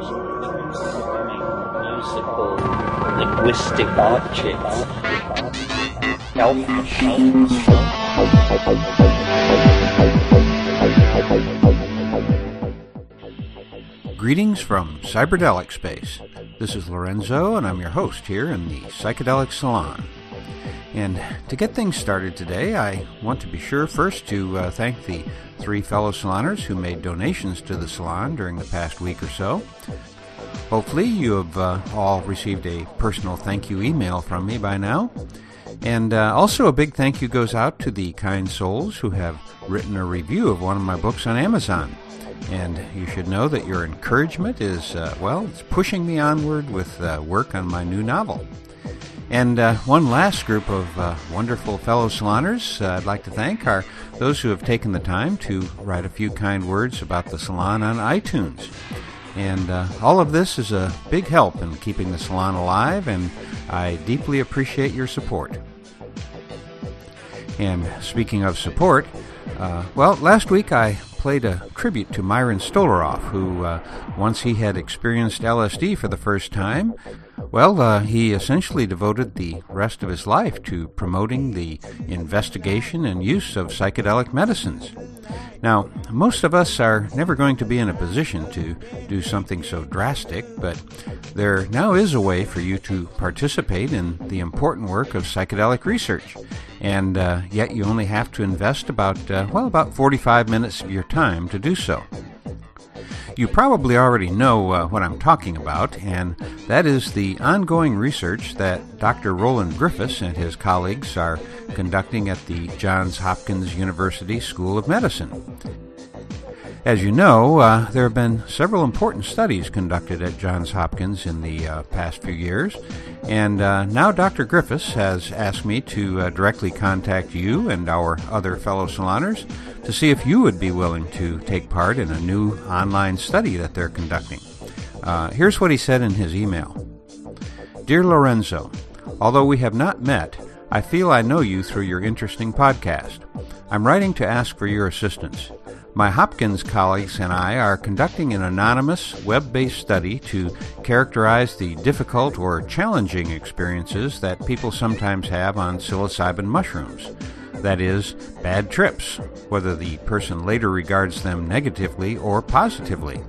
musical linguistic objects. Greetings from Cyberdelic Space. This is Lorenzo, and I'm your host here in the Psychedelic Salon. And to get things started today, I want to be sure first to uh, thank the three fellow saloners who made donations to the salon during the past week or so. Hopefully, you have uh, all received a personal thank you email from me by now. And uh, also, a big thank you goes out to the kind souls who have written a review of one of my books on Amazon. And you should know that your encouragement is, uh, well, it's pushing me onward with uh, work on my new novel. And uh, one last group of uh, wonderful fellow saloners uh, I'd like to thank are those who have taken the time to write a few kind words about the salon on iTunes. And uh, all of this is a big help in keeping the salon alive, and I deeply appreciate your support. And speaking of support, uh, well, last week I played a tribute to Myron Stolaroff, who, uh, once he had experienced LSD for the first time, well, uh, he essentially devoted the rest of his life to promoting the investigation and use of psychedelic medicines. Now, most of us are never going to be in a position to do something so drastic, but there now is a way for you to participate in the important work of psychedelic research. And uh, yet you only have to invest about, uh, well, about 45 minutes of your time to do so. You probably already know uh, what I'm talking about, and that is the ongoing research that Dr. Roland Griffiths and his colleagues are conducting at the Johns Hopkins University School of Medicine. As you know, uh, there have been several important studies conducted at Johns Hopkins in the uh, past few years, and uh, now Dr. Griffiths has asked me to uh, directly contact you and our other fellow saloners to see if you would be willing to take part in a new online study that they're conducting. Uh, here's what he said in his email Dear Lorenzo, although we have not met, I feel I know you through your interesting podcast. I'm writing to ask for your assistance. My Hopkins colleagues and I are conducting an anonymous, web based study to characterize the difficult or challenging experiences that people sometimes have on psilocybin mushrooms. That is, bad trips, whether the person later regards them negatively or positively.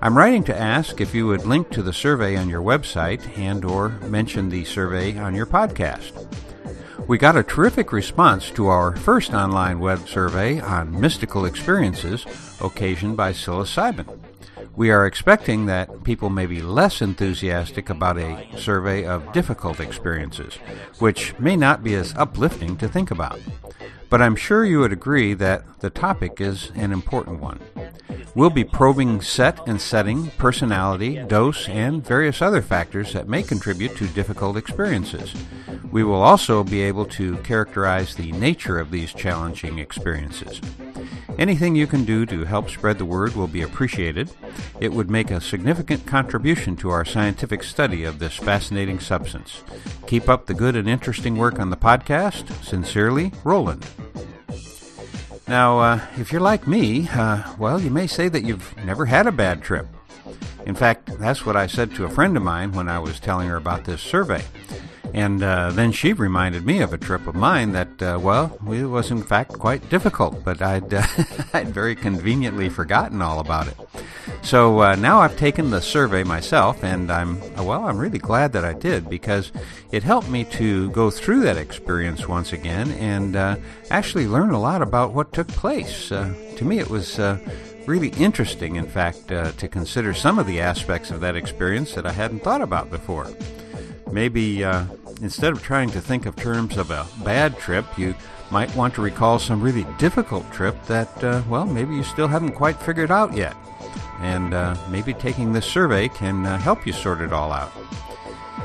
I'm writing to ask if you would link to the survey on your website and or mention the survey on your podcast. We got a terrific response to our first online web survey on mystical experiences occasioned by psilocybin. We are expecting that people may be less enthusiastic about a survey of difficult experiences, which may not be as uplifting to think about. But I'm sure you would agree that the topic is an important one. We'll be probing set and setting, personality, dose, and various other factors that may contribute to difficult experiences. We will also be able to characterize the nature of these challenging experiences. Anything you can do to help spread the word will be appreciated. It would make a significant contribution to our scientific study of this fascinating substance. Keep up the good and interesting work on the podcast. Sincerely, Roland. Now, uh, if you're like me, uh, well, you may say that you've never had a bad trip. In fact, that's what I said to a friend of mine when I was telling her about this survey. And uh, then she reminded me of a trip of mine that, uh, well, it was in fact quite difficult, but I'd, uh, I'd very conveniently forgotten all about it. So uh, now I've taken the survey myself, and I'm, well, I'm really glad that I did because it helped me to go through that experience once again and uh, actually learn a lot about what took place. Uh, to me, it was really interesting, in fact, to consider some of the aspects of that experience that I hadn't thought about before. Maybe uh, instead of trying to think of terms of a bad trip, you might want to recall some really difficult trip that, uh, well, maybe you still haven't quite figured out yet. And uh, maybe taking this survey can uh, help you sort it all out.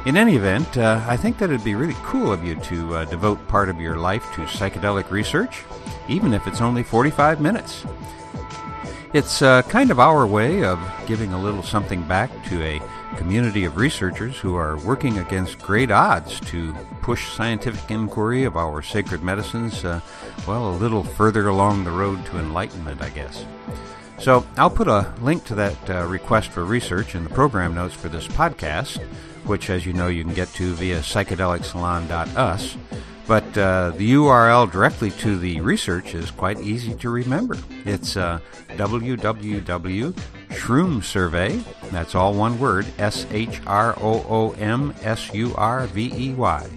In any event, uh, I think that it'd be really cool of you to uh, devote part of your life to psychedelic research, even if it's only 45 minutes. It's uh, kind of our way of giving a little something back to a community of researchers who are working against great odds to push scientific inquiry of our sacred medicines, uh, well, a little further along the road to enlightenment, I guess. So I'll put a link to that uh, request for research in the program notes for this podcast, which, as you know, you can get to via psychedelicsalon.us. But uh, the URL directly to the research is quite easy to remember. It's uh, www.shroomsurvey, that's all one word, S H R O O M S U R V E Y,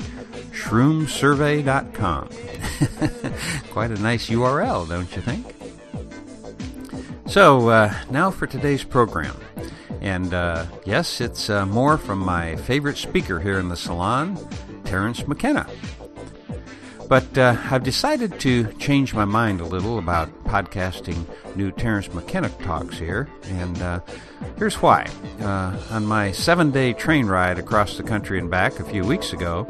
shroomsurvey.com. quite a nice URL, don't you think? So, uh, now for today's program. And uh, yes, it's uh, more from my favorite speaker here in the salon, Terence McKenna. But uh, I've decided to change my mind a little about podcasting new Terence McKenna talks here, and uh, here's why. Uh, on my seven day train ride across the country and back a few weeks ago,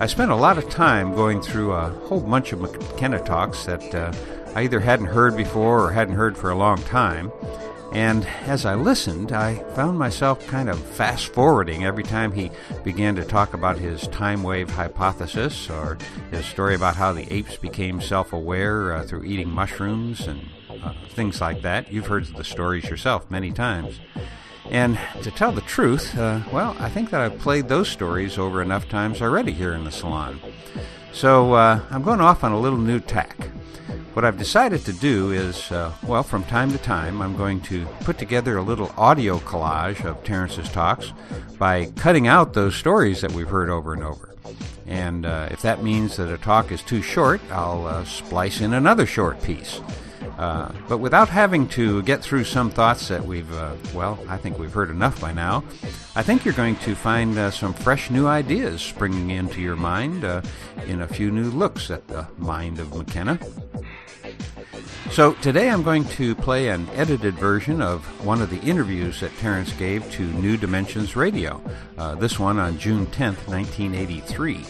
I spent a lot of time going through a whole bunch of McKenna talks that uh, I either hadn't heard before or hadn't heard for a long time. And as I listened, I found myself kind of fast forwarding every time he began to talk about his time wave hypothesis or his story about how the apes became self aware uh, through eating mushrooms and uh, things like that. You've heard the stories yourself many times. And to tell the truth, uh, well, I think that I've played those stories over enough times already here in the salon. So uh, I'm going off on a little new tack. What I've decided to do is, uh, well, from time to time, I'm going to put together a little audio collage of Terence's talks by cutting out those stories that we've heard over and over. And uh, if that means that a talk is too short, I'll uh, splice in another short piece. Uh, but without having to get through some thoughts that we've, uh, well, I think we've heard enough by now, I think you're going to find uh, some fresh new ideas springing into your mind in a few new looks at the mind of McKenna. So today I'm going to play an edited version of one of the interviews that Terence gave to New Dimensions Radio, uh, this one on June 10th, 1983.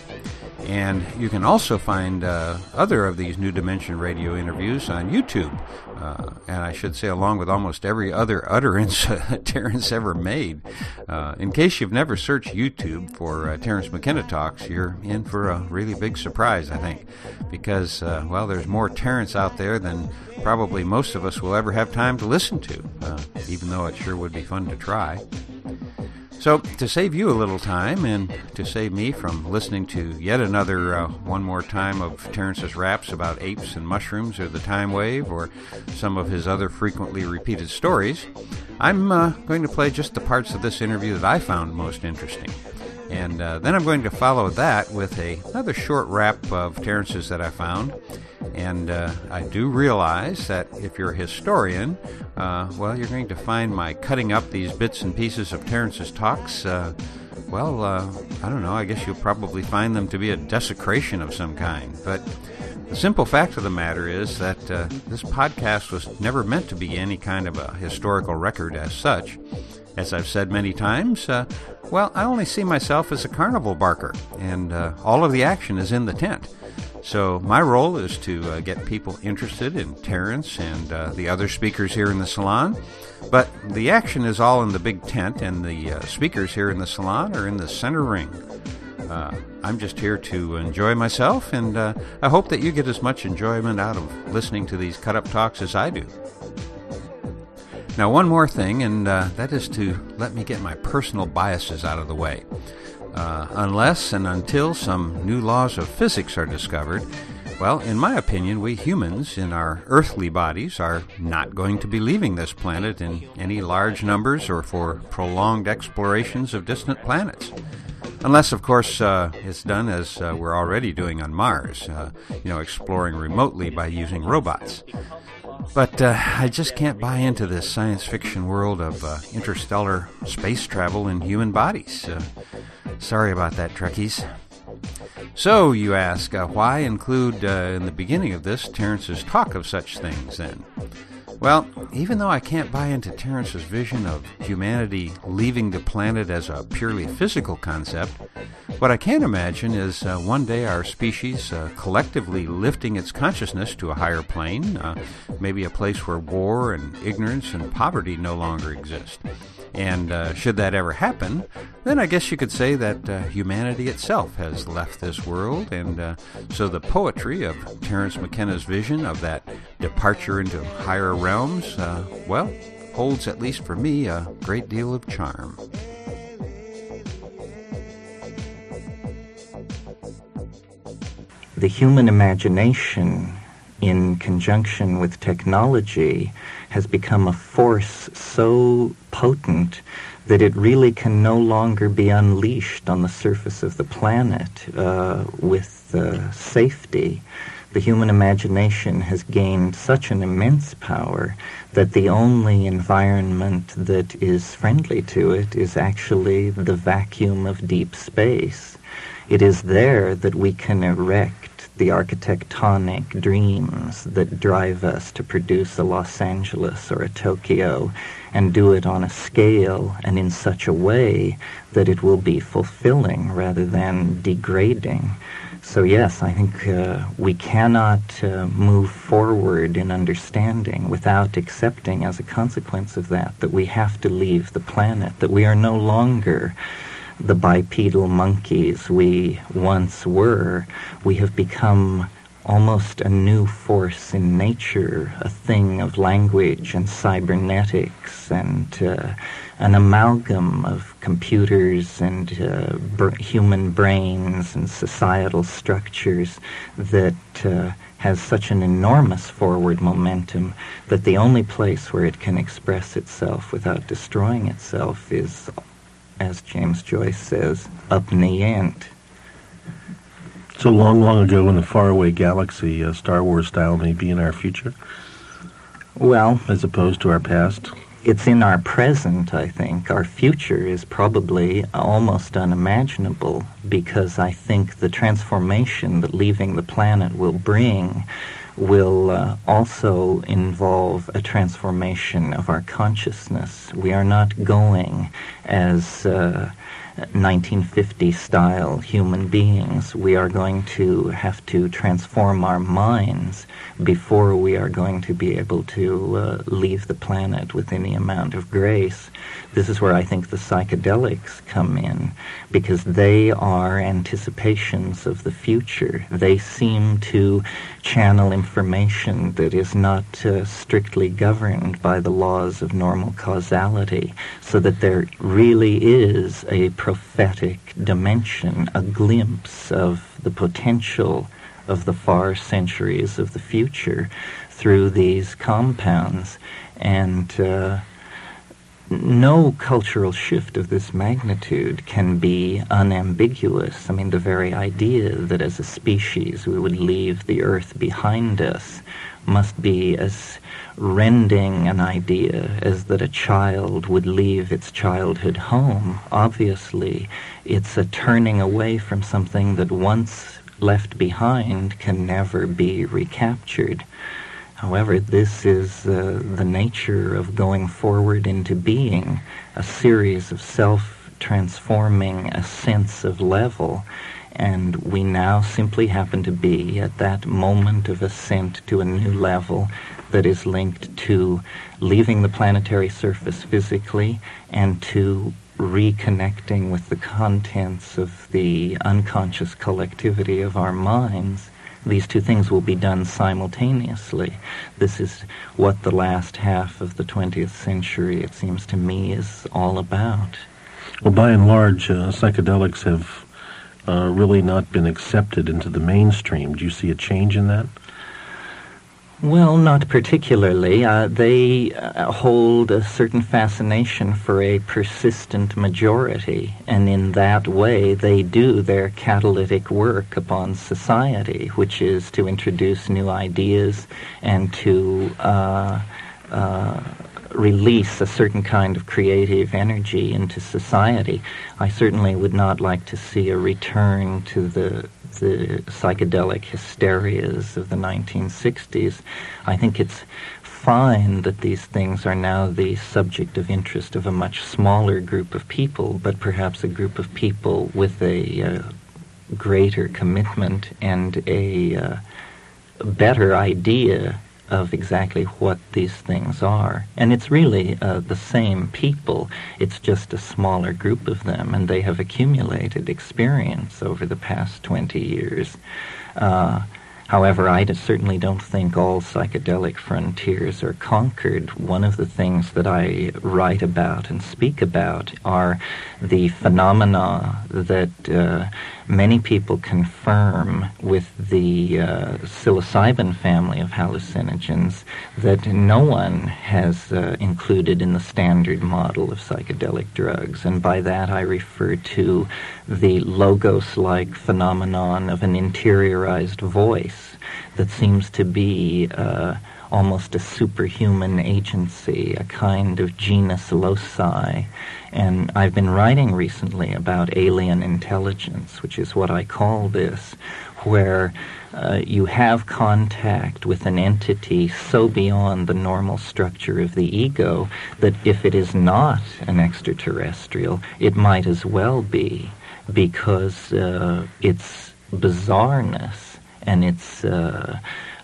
And you can also find uh, other of these New Dimension radio interviews on YouTube. Uh, and I should say, along with almost every other utterance Terence ever made. Uh, in case you've never searched YouTube for uh, Terence McKenna Talks, you're in for a really big surprise, I think. Because, uh, well, there's more Terence out there than probably most of us will ever have time to listen to, uh, even though it sure would be fun to try. So, to save you a little time and to save me from listening to yet another uh, one more time of Terence's raps about apes and mushrooms or the time wave or some of his other frequently repeated stories, I'm uh, going to play just the parts of this interview that I found most interesting. And uh, then I'm going to follow that with a, another short rap of Terence's that I found. And uh, I do realize that if you're a historian, uh, well, you're going to find my cutting up these bits and pieces of Terence's talks. Uh, well, uh, I don't know. I guess you'll probably find them to be a desecration of some kind. But the simple fact of the matter is that uh, this podcast was never meant to be any kind of a historical record as such. As I've said many times, uh, well, I only see myself as a carnival barker, and uh, all of the action is in the tent. So my role is to uh, get people interested in Terence and uh, the other speakers here in the salon. But the action is all in the big tent, and the uh, speakers here in the salon are in the center ring. Uh, I'm just here to enjoy myself, and I hope that you get as much enjoyment out of listening to these cut up talks as I do. Now, one more thing, and uh, that is to let me get my personal biases out of the way. Uh, unless and until some new laws of physics are discovered, well, in my opinion, we humans in our earthly bodies are not going to be leaving this planet in any large numbers or for prolonged explorations of distant planets. Unless, of course, uh, it's done as uh, we're already doing on Mars, uh, you know, exploring remotely by using robots. But uh, I just can't buy into this science fiction world of uh, interstellar space travel in human bodies. Uh, sorry about that, Trekkies. So, you ask, uh, why include uh, in the beginning of this Terence's talk of such things then? Well, even though I can't buy into Terence's vision of humanity leaving the planet as a purely physical concept, what I can imagine is uh, one day our species uh, collectively lifting its consciousness to a higher plane, uh, maybe a place where war and ignorance and poverty no longer exist. And uh, should that ever happen, then I guess you could say that uh, humanity itself has left this world. And uh, so the poetry of Terence McKenna's vision of that departure into higher realms, uh, well, holds, at least for me, a great deal of charm. The human imagination, in conjunction with technology, has become a force so potent that it really can no longer be unleashed on the surface of the planet uh, with uh, safety. The human imagination has gained such an immense power that the only environment that is friendly to it is actually the vacuum of deep space. It is there that we can erect the architectonic dreams that drive us to produce a Los Angeles or a Tokyo and do it on a scale and in such a way that it will be fulfilling rather than degrading. So yes, I think uh, we cannot uh, move forward in understanding without accepting as a consequence of that that we have to leave the planet, that we are no longer the bipedal monkeys we once were. We have become almost a new force in nature, a thing of language and cybernetics and uh, an amalgam of computers and uh, br- human brains and societal structures that uh, has such an enormous forward momentum that the only place where it can express itself without destroying itself is, as James Joyce says, up in the ant. So long, long ago in a faraway galaxy, uh, Star Wars style may be in our future? Well, as opposed to our past? It's in our present, I think. Our future is probably almost unimaginable because I think the transformation that leaving the planet will bring will uh, also involve a transformation of our consciousness. We are not going as uh, 1950 style human beings. We are going to have to transform our minds before we are going to be able to uh, leave the planet with any amount of grace. This is where I think the psychedelics come in because they are anticipations of the future. They seem to channel information that is not uh, strictly governed by the laws of normal causality so that there really is a prophetic dimension, a glimpse of the potential of the far centuries of the future through these compounds. And uh, no cultural shift of this magnitude can be unambiguous. I mean, the very idea that as a species we would leave the earth behind us must be as rending an idea as that a child would leave its childhood home. Obviously, it's a turning away from something that once left behind can never be recaptured. However, this is uh, the nature of going forward into being, a series of self-transforming ascents of level, and we now simply happen to be at that moment of ascent to a new level that is linked to leaving the planetary surface physically and to reconnecting with the contents of the unconscious collectivity of our minds. These two things will be done simultaneously. This is what the last half of the 20th century, it seems to me, is all about. Well, by and large, uh, psychedelics have uh, really not been accepted into the mainstream. Do you see a change in that? Well, not particularly. Uh, they uh, hold a certain fascination for a persistent majority, and in that way they do their catalytic work upon society, which is to introduce new ideas and to uh, uh release a certain kind of creative energy into society. I certainly would not like to see a return to the the psychedelic hysterias of the 1960s. I think it's fine that these things are now the subject of interest of a much smaller group of people, but perhaps a group of people with a uh, greater commitment and a uh, better idea of exactly what these things are. And it's really uh, the same people, it's just a smaller group of them, and they have accumulated experience over the past 20 years. Uh, However, I certainly don't think all psychedelic frontiers are conquered. One of the things that I write about and speak about are the phenomena that uh, many people confirm with the uh, psilocybin family of hallucinogens that no one has uh, included in the standard model of psychedelic drugs. And by that I refer to the logos-like phenomenon of an interiorized voice that seems to be uh, almost a superhuman agency, a kind of genius loci. And I've been writing recently about alien intelligence, which is what I call this, where uh, you have contact with an entity so beyond the normal structure of the ego that if it is not an extraterrestrial, it might as well be because uh, its bizarreness and its uh,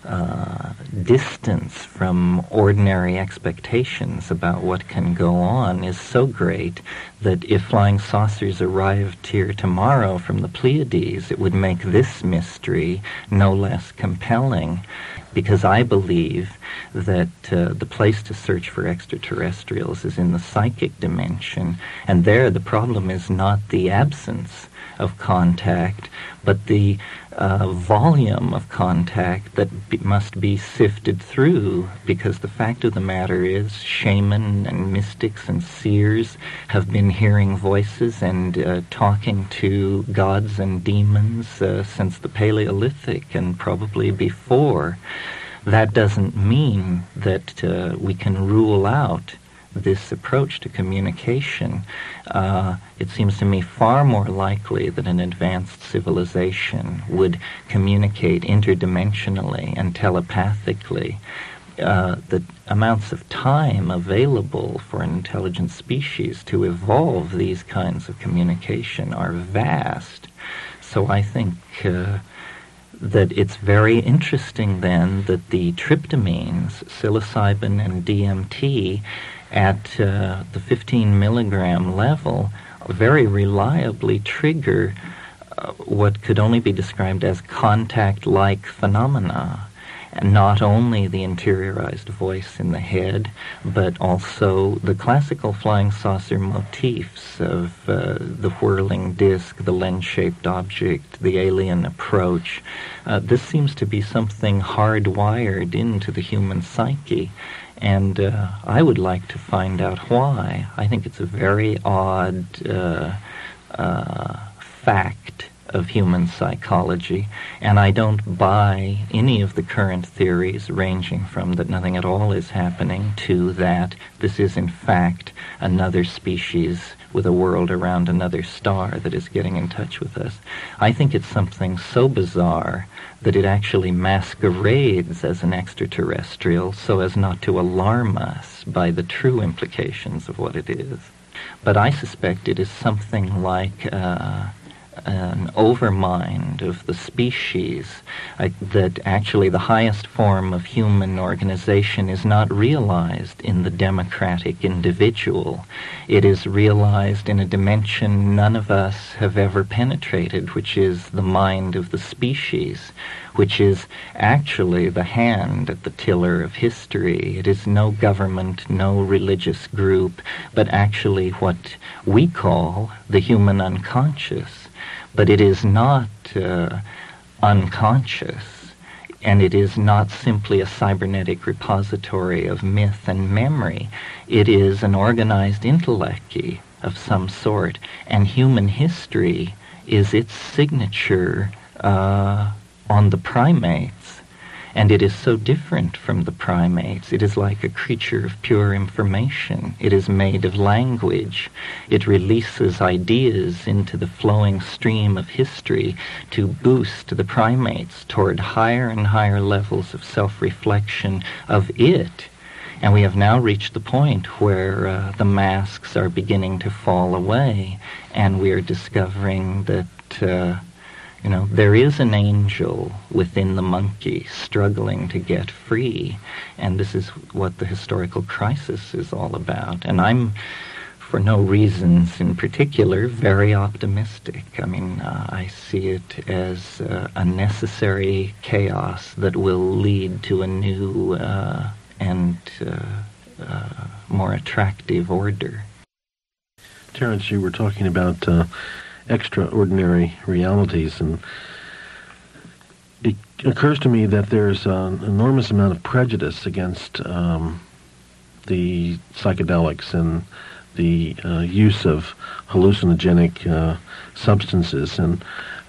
uh, distance from ordinary expectations about what can go on is so great that if flying saucers arrived here tomorrow from the Pleiades, it would make this mystery no less compelling because I believe that uh, the place to search for extraterrestrials is in the psychic dimension, and there the problem is not the absence of contact, but the uh, volume of contact that must be sifted through because the fact of the matter is shaman and mystics and seers have been hearing voices and uh, talking to gods and demons uh, since the Paleolithic and probably before. That doesn't mean that uh, we can rule out this approach to communication, uh, it seems to me far more likely that an advanced civilization would communicate interdimensionally and telepathically. Uh, the amounts of time available for an intelligent species to evolve these kinds of communication are vast. So I think uh, that it's very interesting then that the tryptamines, psilocybin and DMT, at uh, the 15 milligram level very reliably trigger uh, what could only be described as contact-like phenomena. And not only the interiorized voice in the head, but also the classical flying saucer motifs of uh, the whirling disc, the lens-shaped object, the alien approach. Uh, this seems to be something hardwired into the human psyche. And uh, I would like to find out why. I think it's a very odd uh, uh, fact of human psychology, and I don't buy any of the current theories ranging from that nothing at all is happening to that this is in fact another species with a world around another star that is getting in touch with us. I think it's something so bizarre that it actually masquerades as an extraterrestrial so as not to alarm us by the true implications of what it is. But I suspect it is something like uh, an overmind of the species, uh, that actually the highest form of human organization is not realized in the democratic individual. It is realized in a dimension none of us have ever penetrated, which is the mind of the species, which is actually the hand at the tiller of history. It is no government, no religious group, but actually what we call the human unconscious but it is not uh, unconscious, and it is not simply a cybernetic repository of myth and memory. It is an organized intellect of some sort, and human history is its signature uh, on the primate and it is so different from the primates. It is like a creature of pure information. It is made of language. It releases ideas into the flowing stream of history to boost the primates toward higher and higher levels of self-reflection of it. And we have now reached the point where uh, the masks are beginning to fall away, and we are discovering that uh, you know, there is an angel within the monkey struggling to get free, and this is what the historical crisis is all about. And I'm for no reasons in particular, very optimistic. I mean, uh, I see it as uh, a necessary chaos that will lead to a new uh, and uh, uh, more attractive order. Terence, you were talking about uh, extraordinary realities, and it occurs to me that there's an enormous amount of prejudice against um, the psychedelics and the uh, use of hallucinogenic uh, substances, and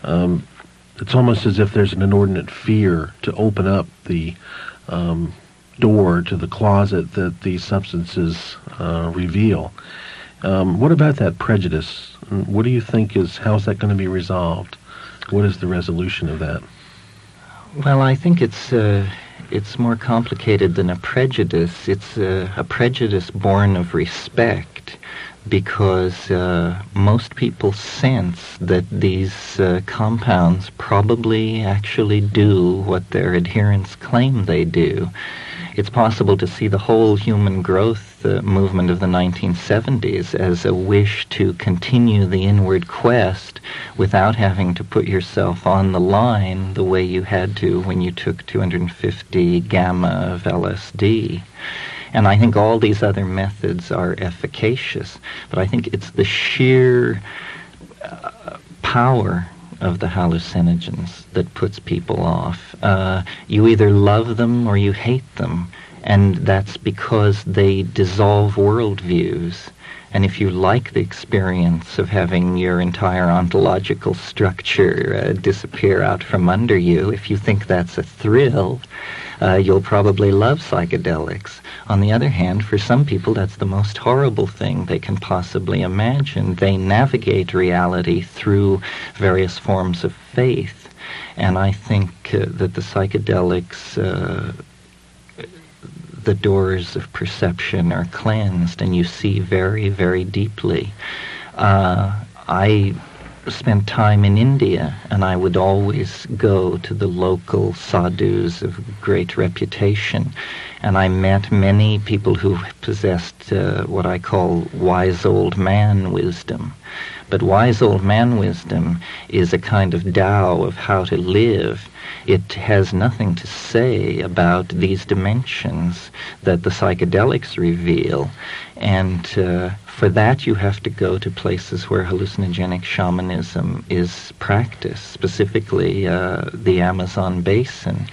um, it's almost as if there's an inordinate fear to open up the um, door to the closet that these substances uh, reveal. Um, what about that prejudice? What do you think is how's that going to be resolved? What is the resolution of that? Well, I think it's uh, it's more complicated than a prejudice. It's uh, a prejudice born of respect, because uh, most people sense that these uh, compounds probably actually do what their adherents claim they do it's possible to see the whole human growth movement of the 1970s as a wish to continue the inward quest without having to put yourself on the line the way you had to when you took 250 gamma of LSD. And I think all these other methods are efficacious, but I think it's the sheer uh, power of the hallucinogens that puts people off. Uh, you either love them or you hate them, and that's because they dissolve worldviews. And if you like the experience of having your entire ontological structure uh, disappear out from under you, if you think that's a thrill, uh, you'll probably love psychedelics. On the other hand, for some people, that's the most horrible thing they can possibly imagine. They navigate reality through various forms of faith. And I think uh, that the psychedelics uh, the doors of perception are cleansed and you see very, very deeply. Uh, I spent time in India, and I would always go to the local sadhus of great reputation. And I met many people who possessed uh, what I call wise old man wisdom. But wise old man wisdom is a kind of Tao of how to live. It has nothing to say about these dimensions that the psychedelics reveal. And uh, for that, you have to go to places where hallucinogenic shamanism is practiced, specifically uh, the Amazon basin.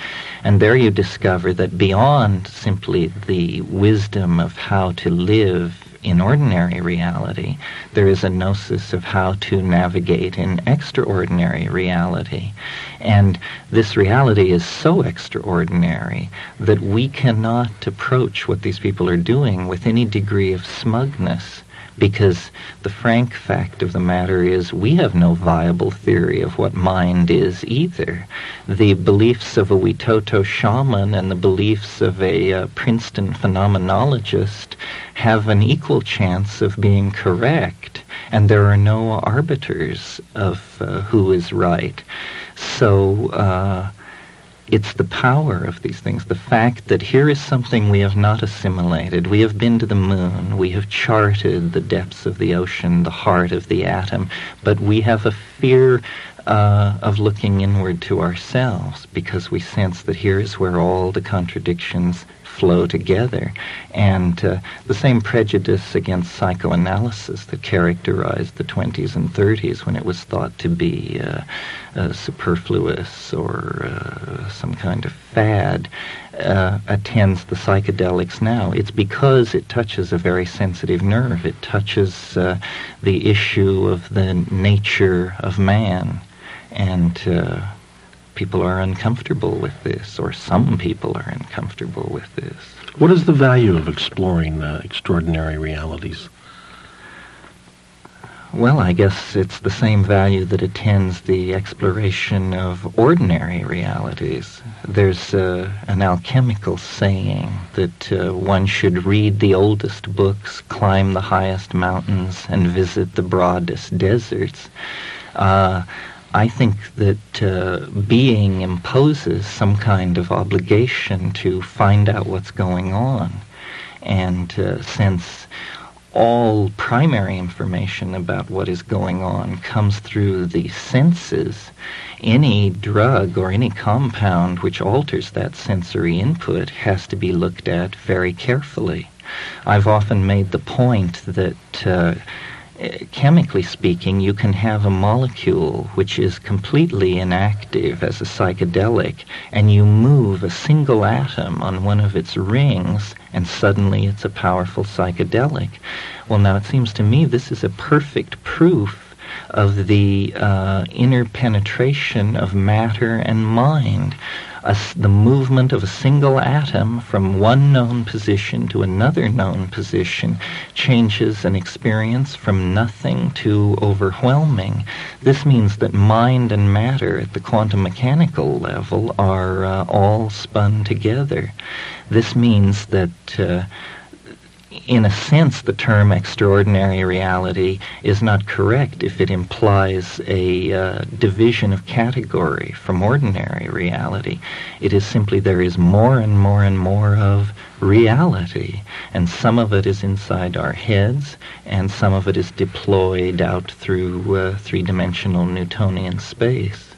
And there you discover that beyond simply the wisdom of how to live in ordinary reality, there is a gnosis of how to navigate in extraordinary reality. And this reality is so extraordinary that we cannot approach what these people are doing with any degree of smugness because the frank fact of the matter is we have no viable theory of what mind is either. The beliefs of a Witoto shaman and the beliefs of a uh, Princeton phenomenologist have an equal chance of being correct, and there are no arbiters of uh, who is right. So, uh, it's the power of these things, the fact that here is something we have not assimilated. We have been to the moon, we have charted the depths of the ocean, the heart of the atom, but we have a fear uh, of looking inward to ourselves because we sense that here is where all the contradictions flow together. And uh, the same prejudice against psychoanalysis that characterized the 20s and 30s when it was thought to be uh, uh, superfluous or uh, some kind of fad uh, attends the psychedelics now. It's because it touches a very sensitive nerve. It touches uh, the issue of the nature of man. And people are uncomfortable with this, or some people are uncomfortable with this. What is the value of exploring uh, extraordinary realities? Well, I guess it's the same value that attends the exploration of ordinary realities. There's uh, an alchemical saying that uh, one should read the oldest books, climb the highest mountains, and visit the broadest deserts. Uh, I think that uh, being imposes some kind of obligation to find out what's going on. And uh, since all primary information about what is going on comes through the senses, any drug or any compound which alters that sensory input has to be looked at very carefully. I've often made the point that uh, chemically speaking, you can have a molecule which is completely inactive as a psychedelic, and you move a single atom on one of its rings, and suddenly it's a powerful psychedelic. Well, now it seems to me this is a perfect proof of the uh, interpenetration of matter and mind a, the movement of a single atom from one known position to another known position changes an experience from nothing to overwhelming. This means that mind and matter at the quantum mechanical level are uh, all spun together. This means that uh, in a sense, the term extraordinary reality is not correct if it implies a uh, division of category from ordinary reality. It is simply there is more and more and more of reality, and some of it is inside our heads, and some of it is deployed out through uh, three-dimensional Newtonian space.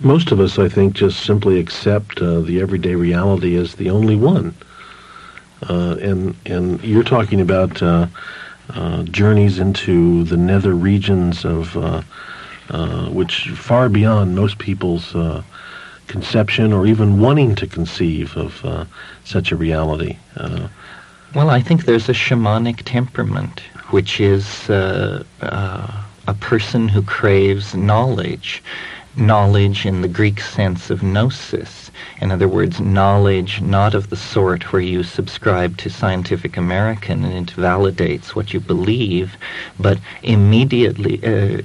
Most of us, I think, just simply accept uh, the everyday reality as the only one and and you're talking about uh, uh, journeys into the nether regions of which far beyond most people's conception or even wanting to conceive of such a reality. well, I think there's a shamanic temperament, which is uh, uh, a person who craves knowledge, knowledge in the Greek sense of gnosis. In other words, knowledge not of the sort where you subscribe to Scientific American and it validates what you believe, but immediately, uh,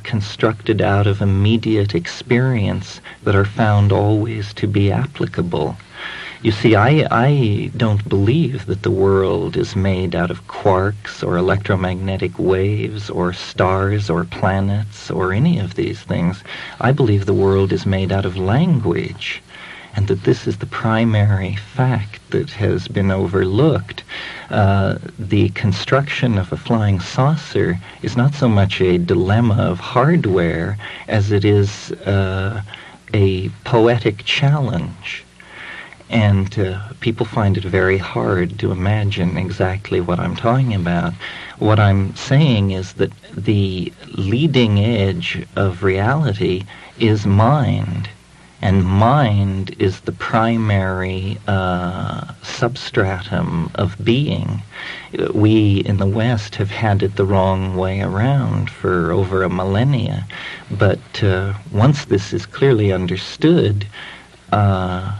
constructed out of immediate experience that are found always to be applicable. You see, I, I don't believe that the world is made out of quarks or electromagnetic waves or stars or planets or any of these things. I believe the world is made out of language and that this is the primary fact that has been overlooked. Uh, the construction of a flying saucer is not so much a dilemma of hardware as it is uh, a poetic challenge. And uh, people find it very hard to imagine exactly what I'm talking about. What I'm saying is that the leading edge of reality is mind. And mind is the primary uh, substratum of being. We in the West have had it the wrong way around for over a millennia. But uh, once this is clearly understood, uh,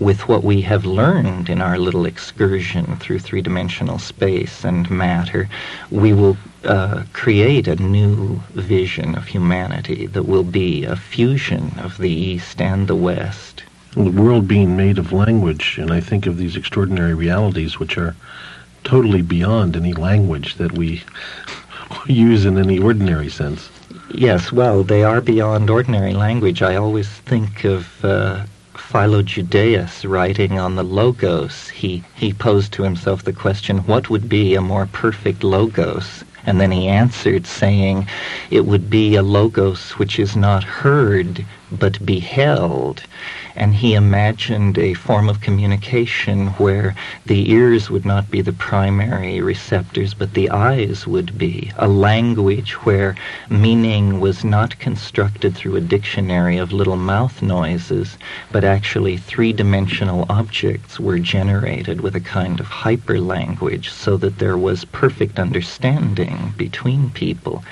with what we have learned in our little excursion through three dimensional space and matter, we will uh, create a new vision of humanity that will be a fusion of the East and the West. The world being made of language, and I think of these extraordinary realities which are totally beyond any language that we use in any ordinary sense. Yes, well, they are beyond ordinary language. I always think of uh, Philo Judaeus writing on the logos, he, he posed to himself the question, what would be a more perfect logos? And then he answered saying, it would be a logos which is not heard, but beheld and he imagined a form of communication where the ears would not be the primary receptors, but the eyes would be. A language where meaning was not constructed through a dictionary of little mouth noises, but actually three-dimensional objects were generated with a kind of hyperlanguage so that there was perfect understanding between people.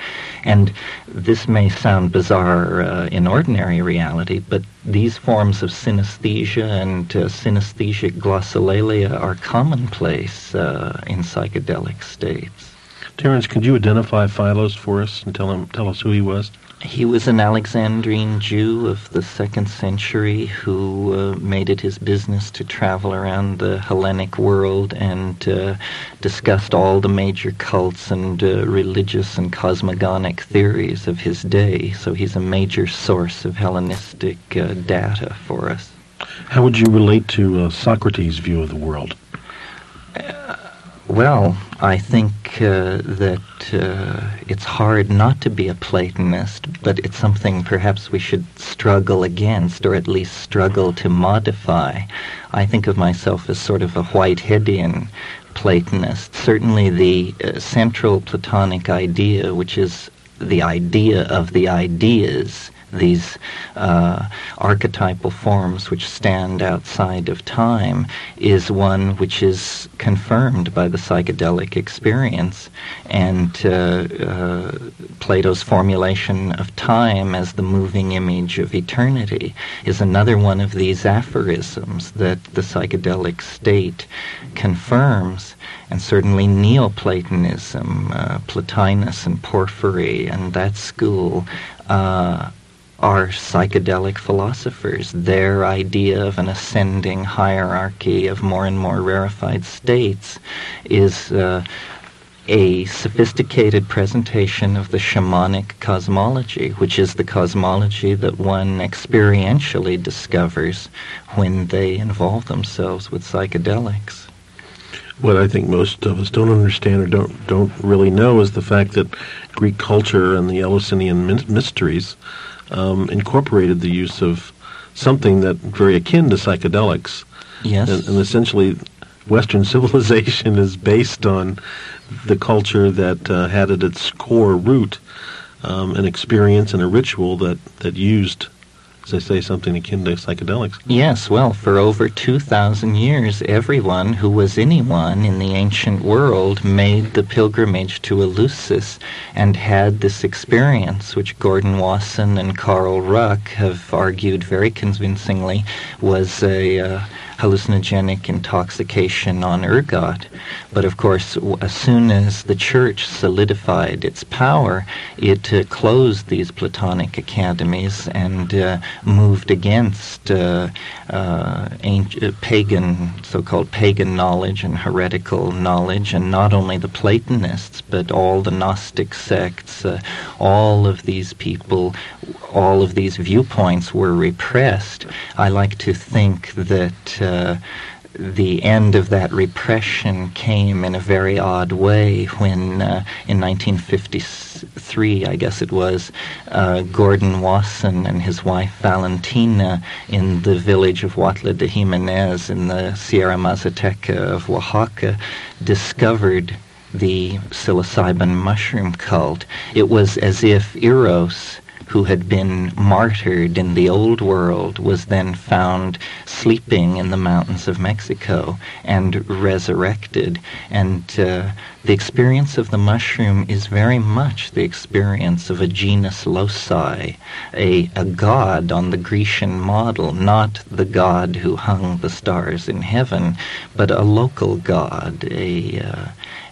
And this may sound bizarre uh, in ordinary reality, but these forms of synesthesia and uh, synesthesic glossolalia are commonplace uh, in psychedelic states. Terence, could you identify Philos for us and tell him tell us who he was? He was an Alexandrine Jew of the second century who uh, made it his business to travel around the Hellenic world and uh, discussed all the major cults and uh, religious and cosmogonic theories of his day. So he's a major source of Hellenistic uh, data for us. How would you relate to uh, Socrates' view of the world? Well, I think uh, that uh, it's hard not to be a Platonist, but it's something perhaps we should struggle against, or at least struggle to modify. I think of myself as sort of a Whiteheadian Platonist. Certainly, the uh, central Platonic idea, which is the idea of the ideas, these uh, archetypal forms which stand outside of time is one which is confirmed by the psychedelic experience. And uh, uh, Plato's formulation of time as the moving image of eternity is another one of these aphorisms that the psychedelic state confirms. And certainly Neoplatonism, uh, Plotinus and Porphyry, and that school uh, are psychedelic philosophers. Their idea of an ascending hierarchy of more and more rarefied states is uh, a sophisticated presentation of the shamanic cosmology, which is the cosmology that one experientially discovers when they involve themselves with psychedelics. What I think most of us don't understand or don't don't really know is the fact that Greek culture and the Eleusinian mysteries um, incorporated the use of something that very akin to psychedelics. Yes. And, and, essentially, Western civilization is based on the culture that uh, had at its core root um, an experience and a ritual that, that used I say, something akin to psychedelics. Yes, well, for over 2,000 years, everyone who was anyone in the ancient world made the pilgrimage to Eleusis and had this experience, which Gordon Wasson and Carl Ruck have argued very convincingly was a. Uh, hallucinogenic intoxication on ergot. But of course, as soon as the church solidified its power, it uh, closed these Platonic academies and uh, moved against uh, uh ancient, uh, pagan, so-called pagan knowledge and heretical knowledge, and not only the Platonists, but all the Gnostic sects, uh, all of these people, all of these viewpoints were repressed. I like to think that uh, the end of that repression came in a very odd way when, uh, in 1953, I guess it was, uh, Gordon Wasson and his wife Valentina in the village of Huautla de Jimenez in the Sierra Mazateca of Oaxaca discovered the psilocybin mushroom cult. It was as if Eros who had been martyred in the old world was then found sleeping in the mountains of Mexico and resurrected. And uh, the experience of the mushroom is very much the experience of a genius loci, a, a god on the Grecian model, not the god who hung the stars in heaven, but a local god, a uh,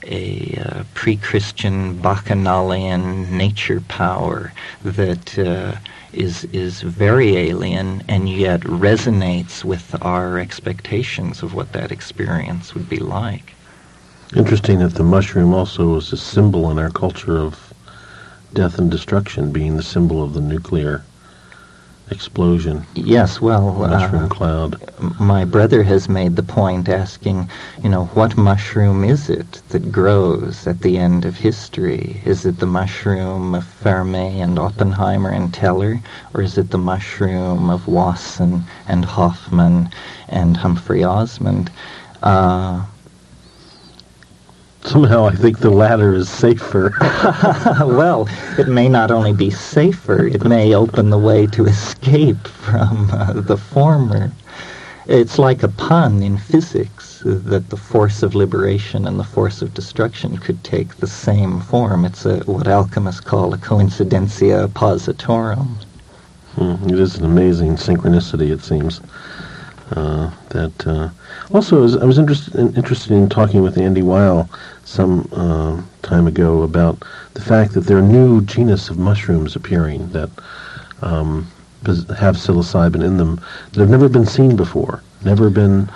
a uh, pre-Christian bacchanalian nature power that uh, is is very alien and yet resonates with our expectations of what that experience would be like. Interesting that the mushroom also is a symbol in our culture of death and destruction, being the symbol of the nuclear explosion. Yes, well, mushroom uh, cloud. My brother has made the point, asking, you know, what mushroom is it that grows at the end of history? Is it the mushroom of Fermi and Oppenheimer and Teller, or is it the mushroom of Wasson and Hofmann and Humphrey Osmond? Uh, Somehow I think the latter is safer. well, it may not only be safer, it may open the way to escape from uh, the former. It's like a pun in physics that the force of liberation and the force of destruction could take the same form. It's a, what alchemists call a coincidentia oppositorum. Hmm, it is an amazing synchronicity, it seems. Uh, that uh, also, I was, I was interested in, interested in talking with Andy Weil some uh, time ago about the fact that there are new genus of mushrooms appearing that um, have psilocybin in them that have never been seen before, never been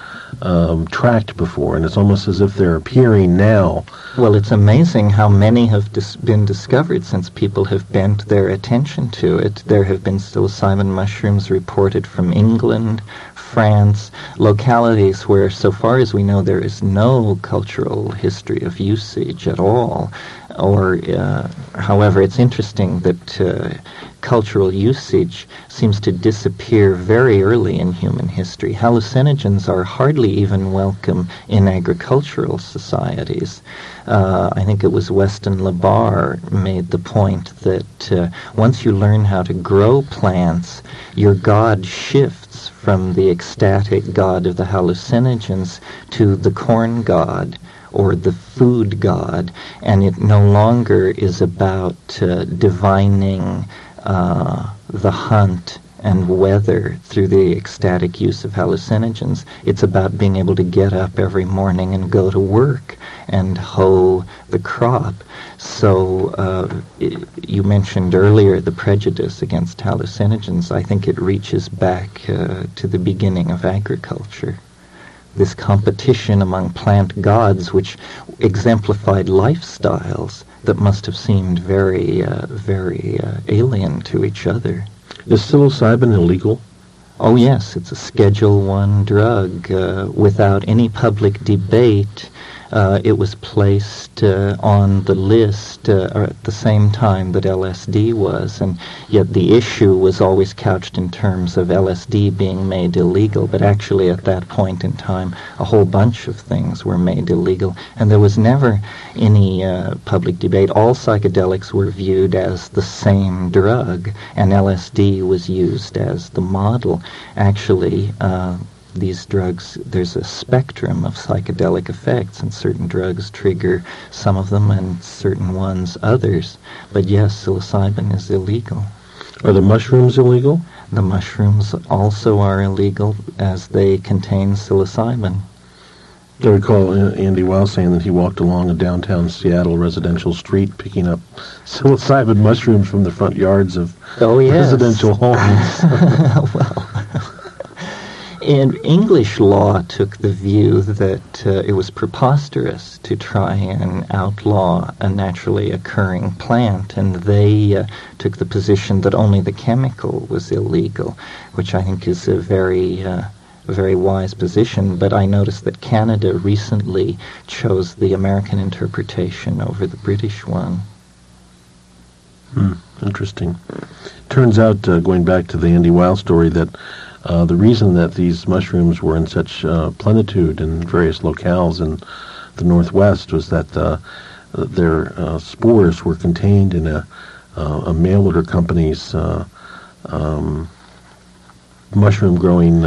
um, tracked before, and it's almost as if they're appearing now. Well, it's amazing how many have dis- been discovered since people have bent their attention to it. There have been psilocybin mushrooms reported from England, France, localities where, so far as we know, there is no cultural history of usage at all. Or, uh, however, it's interesting that uh, cultural usage seems to disappear very early in human history. Hallucinogens are hardly even welcome in agricultural societies. Uh, I think it was Weston La Barre made the point that uh, once you learn how to grow plants, your god shifts from the ecstatic god of the hallucinogens to the corn god or the food god, and it no longer is about uh, divining uh, the hunt and weather through the ecstatic use of hallucinogens. It's about being able to get up every morning and go to work and hoe the crop. So uh, it, you mentioned earlier the prejudice against hallucinogens. I think it reaches back uh, to the beginning of agriculture. This competition among plant gods, which exemplified lifestyles that must have seemed very, uh, very uh, alien to each other. Is psilocybin illegal? Oh yes, it's a Schedule One drug uh, without any public debate uh, it was placed uh, on the list uh, at the same time that LSD was, and yet the issue was always couched in terms of LSD being made illegal, but actually at that point in time, a whole bunch of things were made illegal, and there was never any uh, public debate. All psychedelics were viewed as the same drug, and LSD was used as the model. Actually, uh, these drugs, there's a spectrum of psychedelic effects, and certain drugs trigger some of them and certain ones others. But yes, psilocybin is illegal. Are the mushrooms illegal? The mushrooms also are illegal as they contain psilocybin. I recall uh, Andy Weil saying that he walked along a downtown Seattle residential street picking up psilocybin mushrooms from the front yards of oh, yes. residential homes. well, and English law took the view that uh, it was preposterous to try and outlaw a naturally occurring plant, and they uh, took the position that only the chemical was illegal, which I think is a very uh, very wise position. But I noticed that Canada recently chose the American interpretation over the British one. Hmm, interesting. Turns out, uh, going back to the Andy Weil story, that uh, the reason that these mushrooms were in such uh, plenitude in various locales in the Northwest was that uh, their uh, spores were contained in a, uh, a mail order company's um, mushroom growing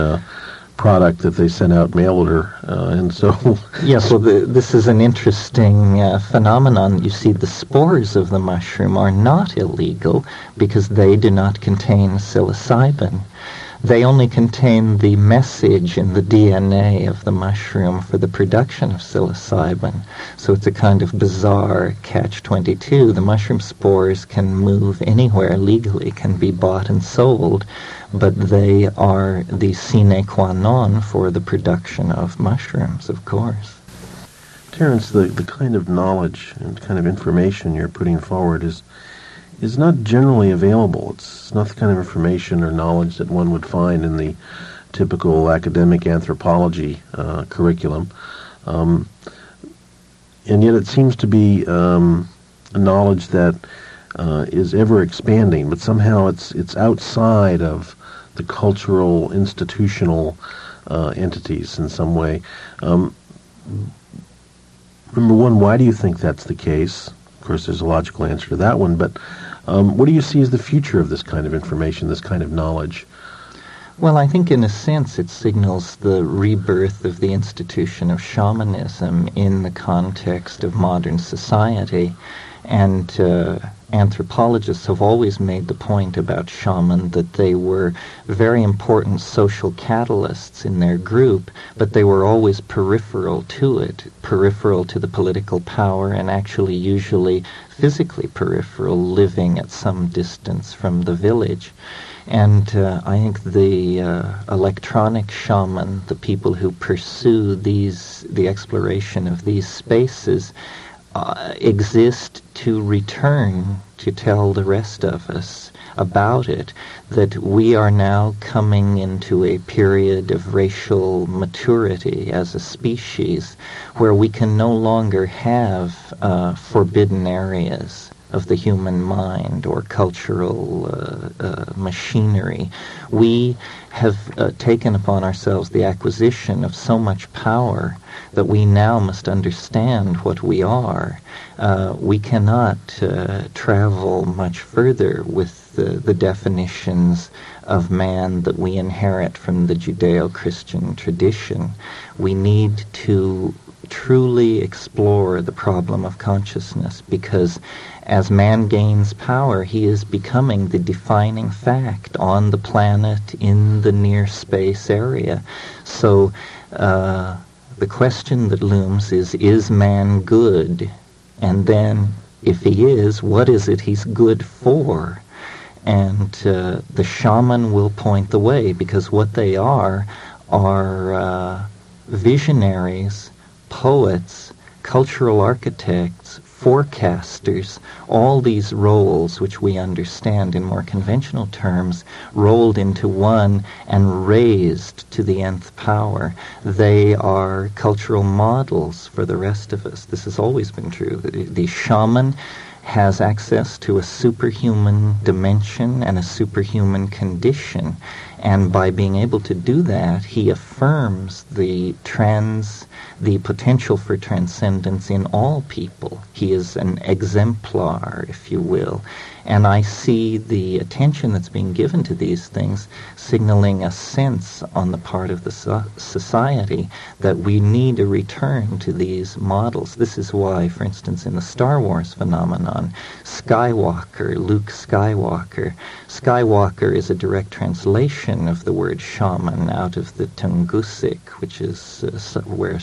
product that they sent out mail order, uh, and so. yes, well, the, this is an interesting uh, phenomenon. You see, the spores of the mushroom are not illegal because they do not contain psilocybin. They only contain the message in the DNA of the mushroom for the production of psilocybin. So it's a kind of bizarre catch-22. The mushroom spores can move anywhere legally, can be bought and sold, but they are the sine qua non for the production of mushrooms, of course. Terence, the, the kind of knowledge and kind of information you're putting forward is is not generally available. It's not the kind of information or knowledge that one would find in the typical academic anthropology uh, curriculum. Um, and yet it seems to be um, a knowledge that uh, is ever expanding, but somehow it's it's outside of the cultural, institutional uh, entities in some way. Um, number one, why do you think that's the case? Of course, there's a logical answer to that one, but um, what do you see as the future of this kind of information, this kind of knowledge? Well, I think in a sense it signals the rebirth of the institution of shamanism in the context of modern society. And uh, anthropologists have always made the point about shaman that they were very important social catalysts in their group, but they were always peripheral to it, peripheral to the political power, and actually usually physically peripheral, living at some distance from the village. And uh, I think the uh, electronic shaman, the people who pursue these, the exploration of these spaces, uh, exist to return to tell the rest of us about it that we are now coming into a period of racial maturity as a species where we can no longer have uh, forbidden areas of the human mind or cultural uh, uh, machinery. We have uh, taken upon ourselves the acquisition of so much power that we now must understand what we are. Uh, we cannot uh, travel much further with the, the definitions of man that we inherit from the Judeo-Christian tradition. We need to truly explore the problem of consciousness because as man gains power, he is becoming the defining fact on the planet in the near space area. So uh, the question that looms is, is man good? And then, if he is, what is it he's good for? And uh, the shaman will point the way because what they are are uh, visionaries, poets, cultural architects, forecasters, all these roles which we understand in more conventional terms, rolled into one and raised to the nth power. They are cultural models for the rest of us. This has always been true. The, the shaman has access to a superhuman dimension and a superhuman condition. And by being able to do that, he affirms the trans the potential for transcendence in all people. He is an exemplar, if you will. And I see the attention that's being given to these things signaling a sense on the part of the so- society that we need a return to these models. This is why, for instance, in the Star Wars phenomenon, Skywalker, Luke Skywalker, Skywalker is a direct translation of the word shaman out of the Tungusic, which is uh, where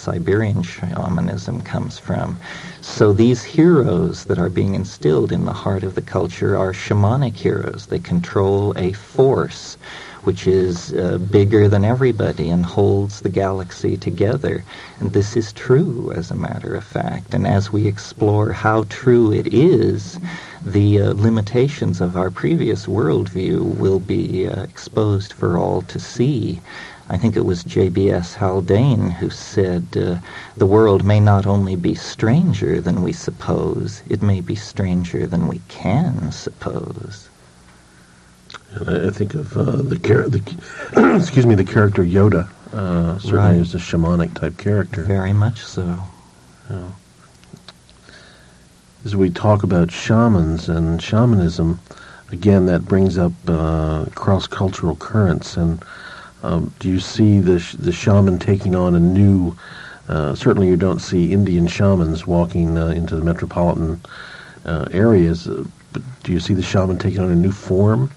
Siberian shamanism comes from. So these heroes that are being instilled in the heart of the culture are shamanic heroes. They control a force which is uh, bigger than everybody and holds the galaxy together. And this is true, as a matter of fact. And as we explore how true it is, the uh, limitations of our previous worldview will be uh, exposed for all to see. I think it was J.B.S. Haldane who said, uh, The world may not only be stranger than we suppose, it may be stranger than we can suppose. And I think of uh, the, char- the excuse me, the character Yoda. Uh, certainly right. is a shamanic type character. Very much so. Yeah. As we talk about shamans and shamanism, again, that brings up uh, cross-cultural currents and um, do you see the sh- the shaman taking on a new? Uh, certainly, you don't see Indian shamans walking uh, into the metropolitan uh, areas. Uh, but do you see the shaman taking on a new form?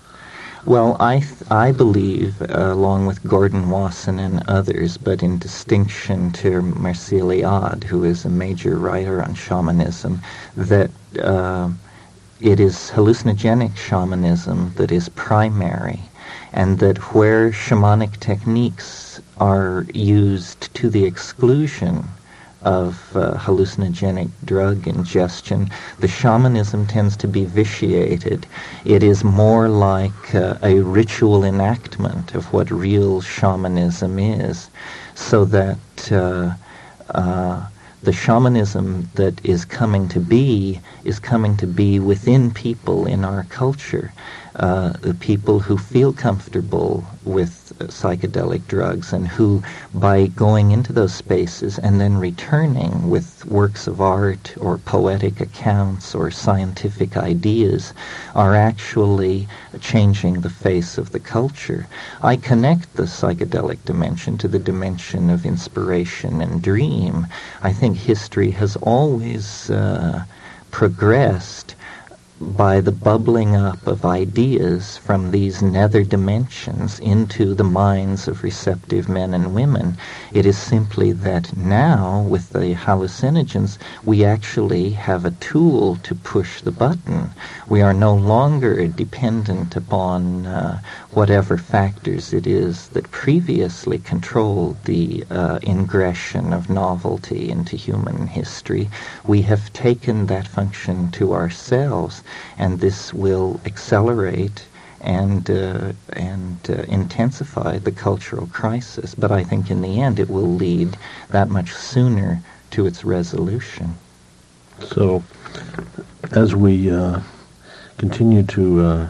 Well, I th- I believe, uh, along with Gordon Wasson and others, but in distinction to Mircea Eliade, who is a major writer on shamanism, that uh, it is hallucinogenic shamanism that is primary and that where shamanic techniques are used to the exclusion of uh, hallucinogenic drug ingestion, the shamanism tends to be vitiated. It is more like uh, a ritual enactment of what real shamanism is, so that uh, uh the shamanism that is coming to be is coming to be within people in our culture uh, the people who feel comfortable with psychedelic drugs and who, by going into those spaces and then returning with works of art or poetic accounts or scientific ideas, are actually changing the face of the culture. I connect the psychedelic dimension to the dimension of inspiration and dream. I think history has always uh, progressed by the bubbling up of ideas from these nether dimensions into the minds of receptive men and women. It is simply that now, with the hallucinogens, we actually have a tool to push the button. We are no longer dependent upon uh, whatever factors it is that previously controlled the uh, ingression of novelty into human history. We have taken that function to ourselves and this will accelerate and uh, and uh, intensify the cultural crisis. But I think in the end it will lead that much sooner to its resolution. So, as we uh, continue to uh,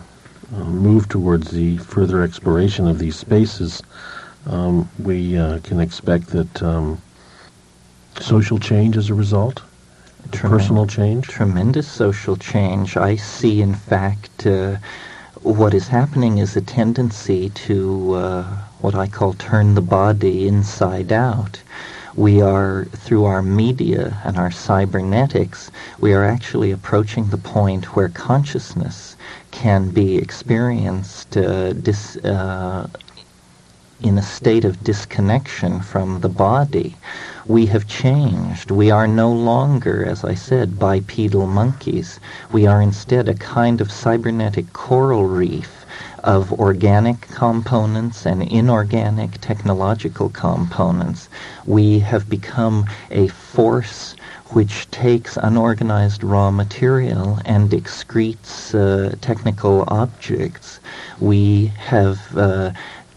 move towards the further exploration of these spaces, um, we uh, can expect that um, social change as a result, personal change. Tremendous social change. I see, in fact, uh, what is happening is a tendency to uh, what I call turn the body inside out. We are, through our media and our cybernetics, we are actually approaching the point where consciousness can be experienced uh, dis, uh, in a state of disconnection from the body. We have changed. We are no longer, as I said, bipedal monkeys. We are instead a kind of cybernetic coral reef of organic components and inorganic technological components. We have become a force which takes unorganized raw material and excretes uh, technical objects. We have uh,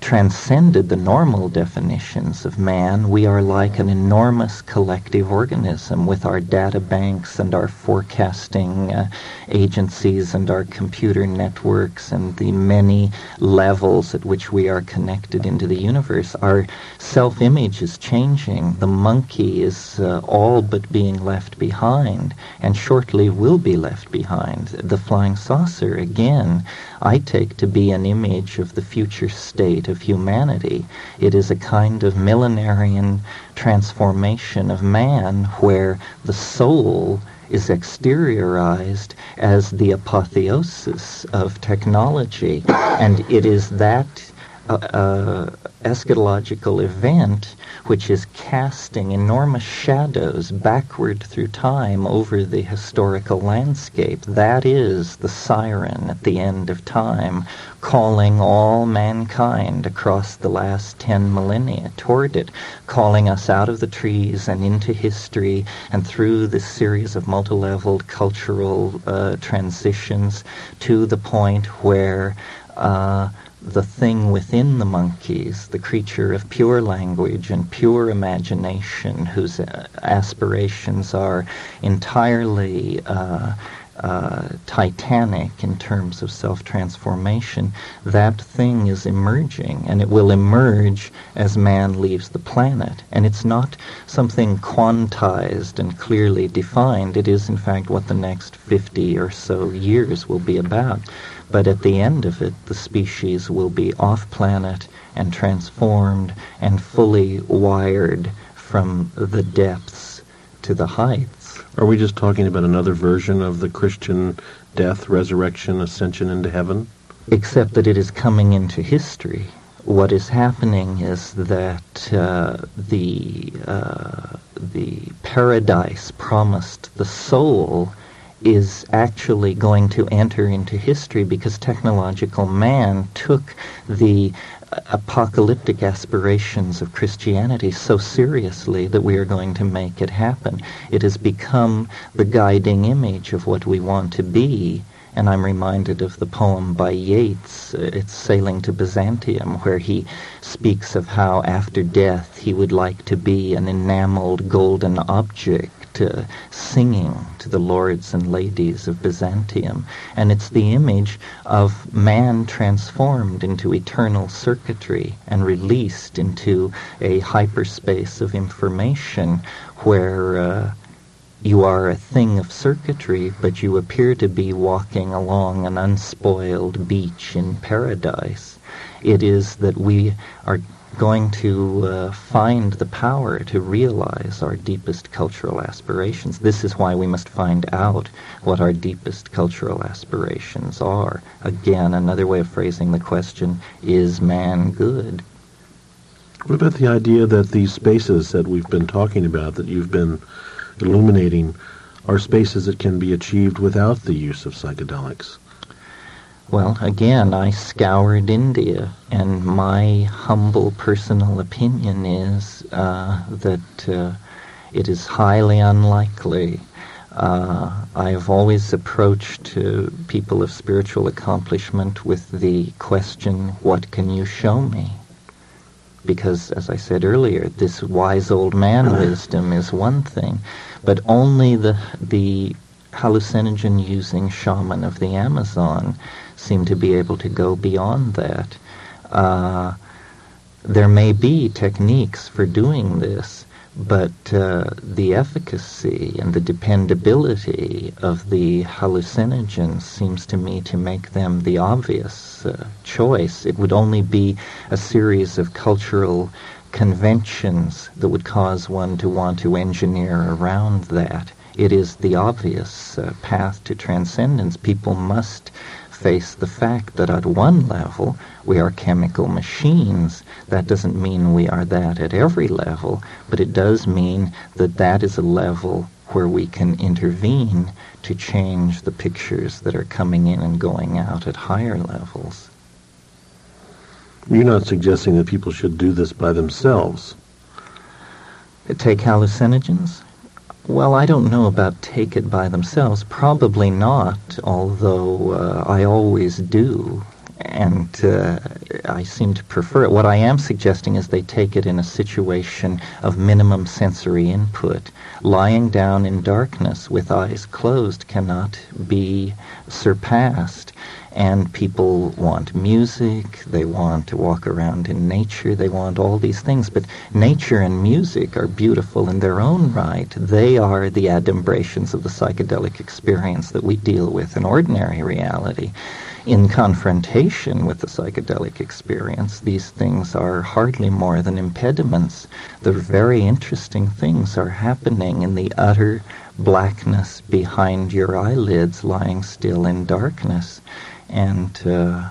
transcended the normal definitions of man, we are like an enormous collective organism with our data banks and our forecasting uh, agencies and our computer networks and the many levels at which we are connected into the universe. Our self image is changing. The monkey is uh, all but being left behind and shortly will be left behind. The flying saucer, again, I take to be an image of the future state of humanity. It is a kind of millenarian transformation of man where the soul is exteriorized as the apotheosis of technology. And it is that uh, uh, eschatological event which is casting enormous shadows backward through time over the historical landscape. That is the siren at the end of time, calling all mankind across the last ten millennia toward it, calling us out of the trees and into history and through this series of multi-leveled cultural uh, transitions to the point where uh, the thing within the monkeys, the creature of pure language and pure imagination, whose uh, aspirations are entirely uh, uh, titanic in terms of self transformation, that thing is emerging, and it will emerge as man leaves the planet. And it's not something quantized and clearly defined, it is, in fact, what the next 50 or so years will be about. But at the end of it, the species will be off planet and transformed and fully wired from the depths to the heights. Are we just talking about another version of the Christian death, resurrection, ascension into heaven? Except that it is coming into history. What is happening is that uh, the uh, the paradise promised the soul is actually going to enter into history because technological man took the apocalyptic aspirations of Christianity so seriously that we are going to make it happen. It has become the guiding image of what we want to be. And I'm reminded of the poem by Yeats, uh, It's Sailing to Byzantium, where he speaks of how after death he would like to be an enameled golden object uh, singing to the lords and ladies of Byzantium. And it's the image of man transformed into eternal circuitry and released into a hyperspace of information where uh, you are a thing of circuitry, but you appear to be walking along an unspoiled beach in paradise. It is that we are going to uh, find the power to realize our deepest cultural aspirations. This is why we must find out what our deepest cultural aspirations are. Again, another way of phrasing the question is man good? What about the idea that these spaces that we've been talking about, that you've been illuminating, are spaces that can be achieved without the use of psychedelics? Well, again, I scoured India, and my humble personal opinion is uh, that uh, it is highly unlikely Uh, I've always approached uh, people of spiritual accomplishment with the question, what can you show me? Because, as I said earlier, this wise old man wisdom is one thing, but only the, the hallucinogen using shaman of the Amazon seem to be able to go beyond that. Uh, there may be techniques for doing this, but uh, the efficacy and the dependability of the hallucinogens seems to me to make them the obvious uh, choice. It would only be a series of cultural conventions that would cause one to want to engineer around that. It is the obvious uh, path to transcendence. People must face the fact that at one level we are chemical machines. That doesn't mean we are that at every level, but it does mean that that is a level where we can intervene to change the pictures that are coming in and going out at higher levels. You're not suggesting that people should do this by themselves. Take hallucinogens? Well, I don't know about take it by themselves. Probably not, although uh, I always do. And uh, I seem to prefer it. What I am suggesting is they take it in a situation of minimum sensory input. Lying down in darkness with eyes closed cannot be surpassed and people want music, they want to walk around in nature, they want all these things. But nature and music are beautiful in their own right. They are the adumbrations of the psychedelic experience that we deal with in ordinary reality. In confrontation with the psychedelic experience, these things are hardly more than impediments. The very interesting things are happening in the utter blackness behind your eyelids, lying still in darkness. And uh,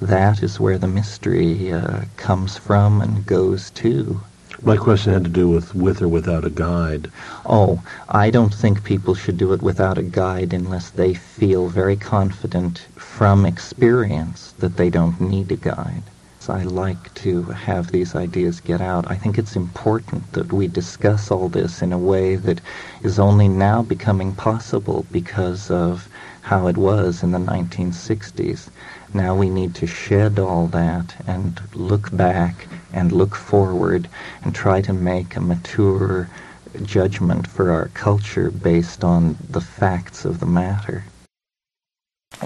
that is where the mystery uh, comes from and goes to. My question had to do with with or without a guide. Oh, I don't think people should do it without a guide unless they feel very confident from experience that they don't need a guide. So I like to have these ideas get out. I think it's important that we discuss all this in a way that is only now becoming possible because of how it was in the 1960s. Now we need to shed all that and look back and look forward and try to make a mature judgment for our culture based on the facts of the matter.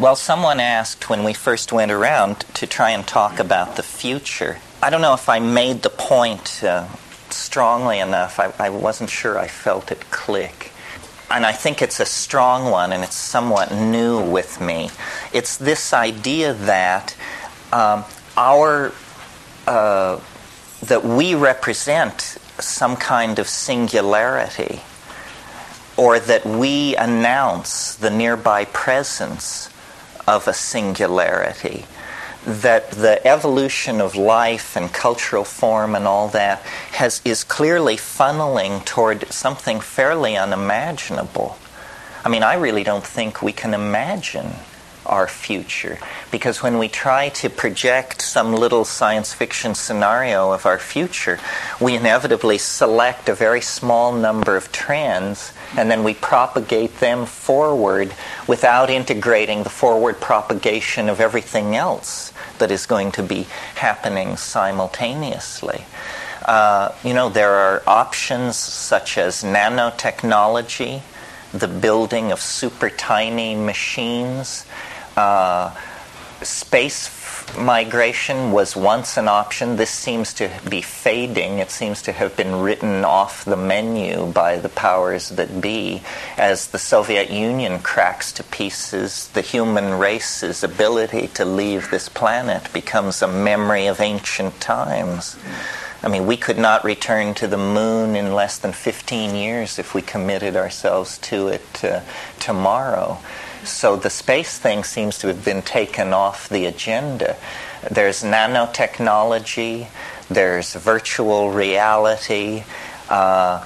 Well, someone asked when we first went around to try and talk about the future. I don't know if I made the point uh, strongly enough. I, I wasn't sure I felt it click and I think it's a strong one and it's somewhat new with me. It's this idea that um, our uh, that we represent some kind of singularity, or that we announce the nearby presence of a singularity that the evolution of life and cultural form and all that has is clearly funneling toward something fairly unimaginable. I mean, I really don't think we can imagine our future because when we try to project some little science fiction scenario of our future, we inevitably select a very small number of trends and then we propagate them forward without integrating the forward propagation of everything else that is going to be happening simultaneously. Uh, you know, there are options such as nanotechnology, the building of super tiny machines. Uh, space migration was once an option. This seems to be fading. It seems to have been written off the menu by the powers that be. As the Soviet Union cracks to pieces, the human race's ability to leave this planet becomes a memory of ancient times. I mean, we could not return to the moon in less than 15 years if we committed ourselves to it uh, tomorrow. So the space thing seems to have been taken off the agenda. There's nanotechnology, there's virtual reality, uh,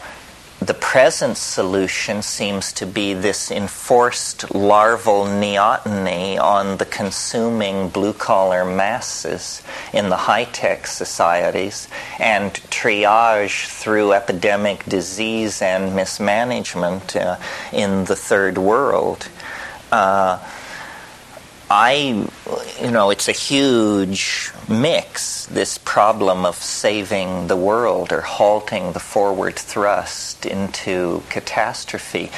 the present solution seems to be this enforced larval neoteny on the consuming blue collar masses in the high tech societies and triage through epidemic disease and mismanagement uh, in the third world. Uh, I, you know, it's a huge mix, this problem of saving the world or halting the forward thrust into catastrophe.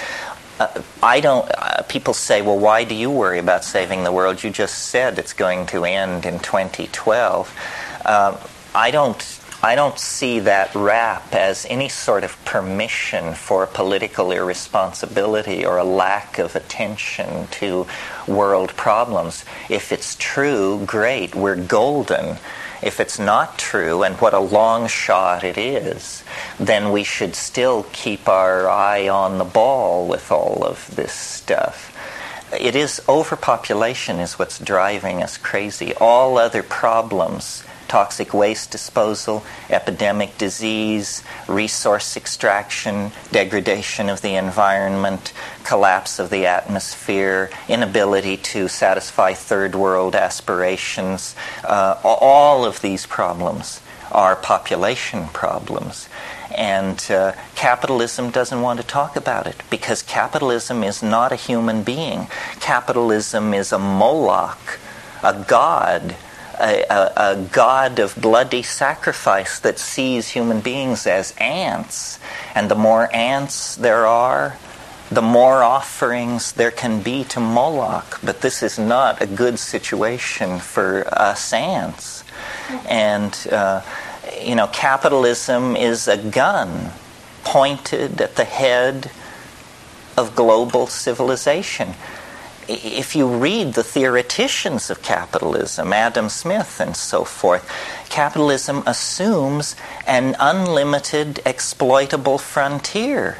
Uh, I don't, uh, people say, well, why do you worry about saving the world? You just said it's going to end in 2012. Uh, I don't I don't see that rap as any sort of permission for political irresponsibility or a lack of attention to world problems. If it's true, great, we're golden. If it's not true, and what a long shot it is, then we should still keep our eye on the ball with all of this stuff it is overpopulation is what's driving us crazy. All other problems toxic waste disposal, epidemic disease, resource extraction, degradation of the environment, collapse of the atmosphere, inability to satisfy third world aspirations. Uh, all of these problems are population problems. And uh, capitalism doesn't want to talk about it because capitalism is not a human being. Capitalism is a Moloch, a god a, a, a, god of bloody sacrifice that sees human beings as ants. And the more ants there are, the more offerings there can be to Moloch. But this is not a good situation for us ants. And, uh, you know, capitalism is a gun pointed at the head of global civilization if you read the theoreticians of capitalism, Adam Smith and so forth, capitalism assumes an unlimited exploitable frontier.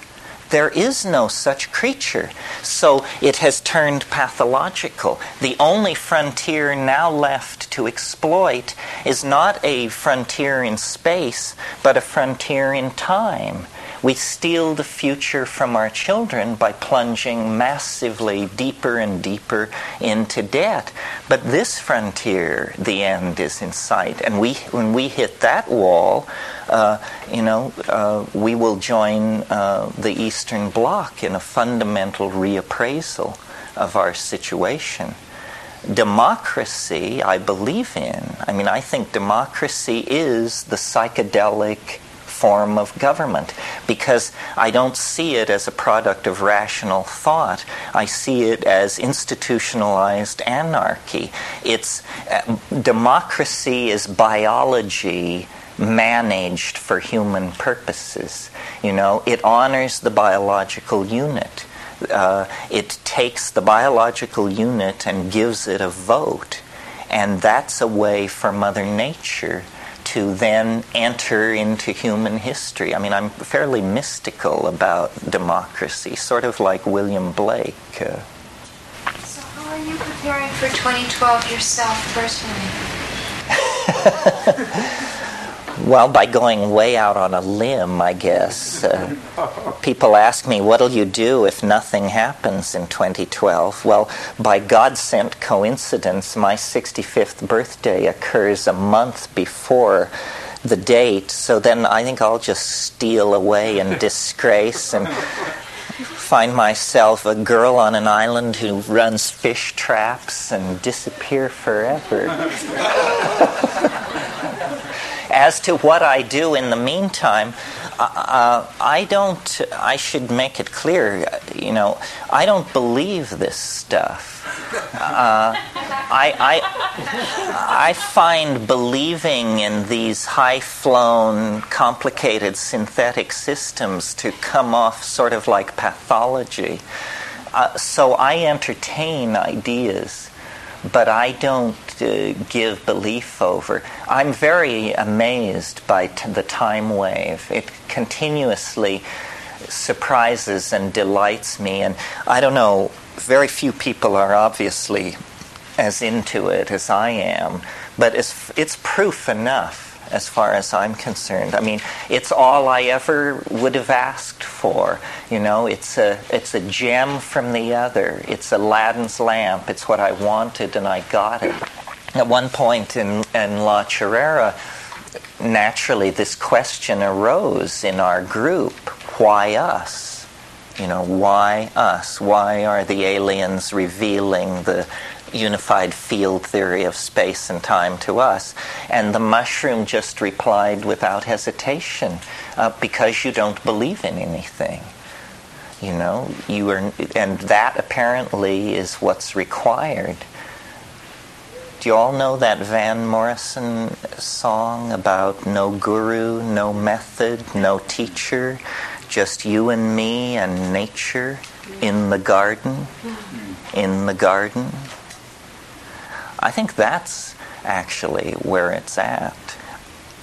There is no such creature. So it has turned pathological. The only frontier now left to exploit is not a frontier in space, but a frontier in time. We steal the future from our children by plunging massively deeper and deeper into debt. But this frontier, the end is in sight. And we, when we hit that wall, uh, you know, uh, we will join uh, the Eastern Bloc in a fundamental reappraisal of our situation democracy I believe in. I mean, I think democracy is the psychedelic form of government because I don't see it as a product of rational thought. I see it as institutionalized anarchy. It's uh, democracy is biology managed for human purposes. You know, it honors the biological unit. Uh, it takes the biological unit and gives it a vote. And that's a way for Mother Nature to then enter into human history. I mean, I'm fairly mystical about democracy, sort of like William Blake. Uh, so, how are you preparing for 2012 yourself personally? Well, by going way out on a limb, I guess. Uh, people ask me, what'll you do if nothing happens in 2012? Well, by God sent coincidence, my 65th birthday occurs a month before the date, so then I think I'll just steal away in disgrace and find myself a girl on an island who runs fish traps and disappear forever. as to what I do in the meantime, uh, uh, I don't, I should make it clear, you know, I don't believe this stuff. Uh, I, I, I find believing in these high flown, complicated synthetic systems to come off sort of like pathology. Uh, so I entertain ideas but I don't uh, give belief over. I'm very amazed by t- the time wave. It continuously surprises and delights me, and I don't know, very few people are obviously as into it as I am, but it's, it's proof enough as far as I'm concerned. I mean, it's all I ever would have asked for. You know, it's a it's a gem from the other. It's Aladdin's lamp. It's what I wanted and I got it. At one point in, in La Chorrera, naturally this question arose in our group why us? You know, why us? Why are the aliens revealing the unified field theory of space and time to us? And the mushroom just replied without hesitation uh, because you don't believe in anything. You know, you are, and that apparently is what's required. Do you all know that Van Morrison song about no guru, no method, no teacher, just you and me and nature in the garden? In the garden? I think that's actually where it's at.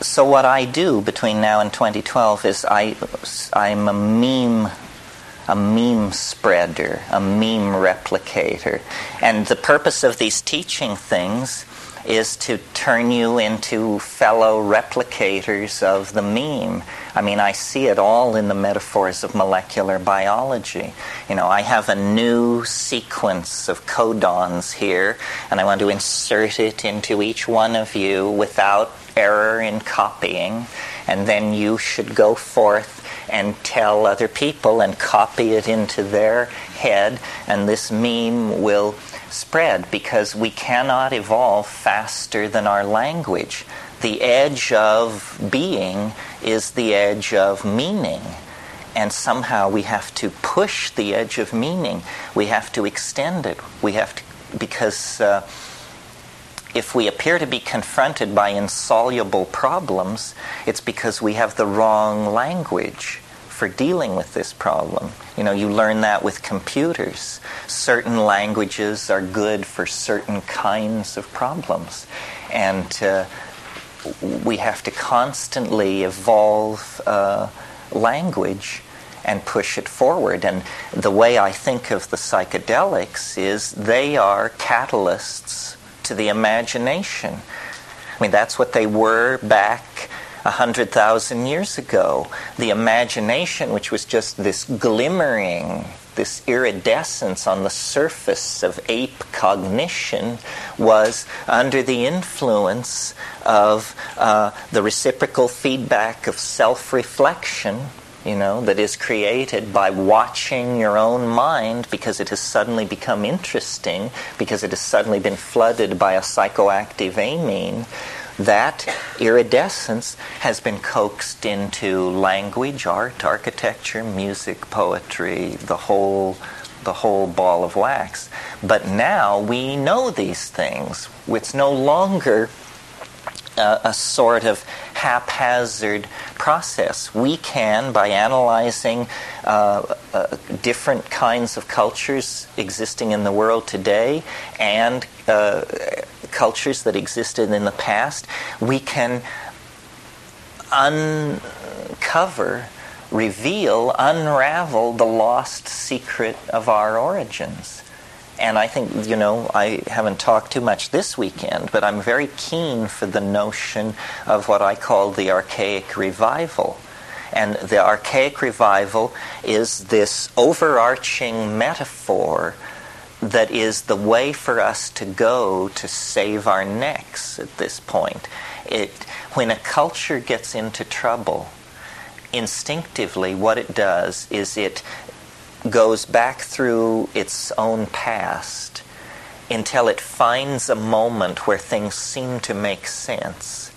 So what I do between now and 2012 is I I'm a meme a meme spreader, a meme replicator. And the purpose of these teaching things is to turn you into fellow replicators of the meme. I mean, I see it all in the metaphors of molecular biology. You know, I have a new sequence of codons here, and I want to insert it into each one of you without error in copying, and then you should go forth and tell other people and copy it into their head, and this meme will spread because we cannot evolve faster than our language. The edge of being is the edge of meaning. And somehow we have to push the edge of meaning. We have to extend it. We have to, because uh, if we appear to be confronted by insoluble problems, it's because we have the wrong language for dealing with this problem. You know, you learn that with computers. Certain languages are good for certain kinds of problems. And uh, we have to constantly evolve uh, language and push it forward. And the way I think of the psychedelics is they are catalysts to the imagination. I mean, that's what they were back a hundred thousand years ago. The imagination, which was just this glimmering, this iridescence on the surface of ape cognition, was under the influence of uh, the reciprocal feedback of self reflection you know, that is created by watching your own mind because it has suddenly become interesting, because it has suddenly been flooded by a psychoactive amine, that iridescence has been coaxed into language, art, architecture, music, poetry, the whole the whole ball of wax. But now we know these things. It's no longer a, a sort of haphazard process. We can, by analyzing uh, uh, different kinds of cultures existing in the world today and uh, cultures that existed in the past, we can uncover, reveal, unravel the lost secret of our origins. And I think, you know, I haven't talked too much this weekend, but I'm very keen for the notion of what I call the archaic revival. And the archaic revival is this overarching metaphor that is the way for us to go to save our necks at this point. It, when a culture gets into trouble, instinctively what it does is it goes back through its own past until it finds a moment where things seem to make sense.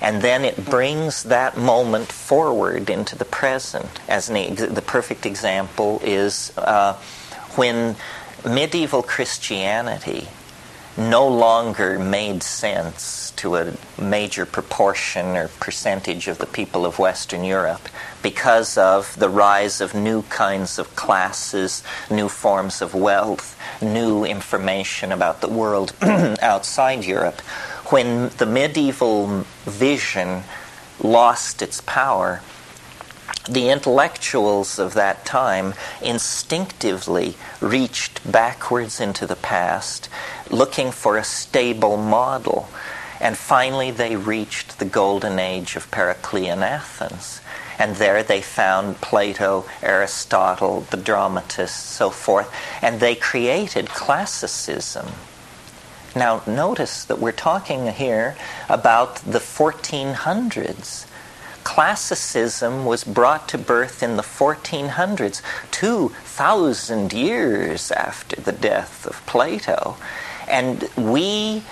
And then it brings that moment forward into the present. As an, the perfect example is uh, when medieval Christianity no longer made sense to a major proportion or percentage of the people of Western Europe because of the rise of new kinds of classes, new forms of wealth, new information about the world outside Europe. When the medieval vision lost its power, the intellectuals of that time instinctively reached backwards into the past, looking for a stable model. And finally, they reached the golden age of Periclean Athens. And there they found Plato, Aristotle, the dramatists, so forth, and they created classicism. Now, notice that we're talking here about the 1400s. Classicism was brought to birth in the 1400s, 2,000 years after the death of Plato. And we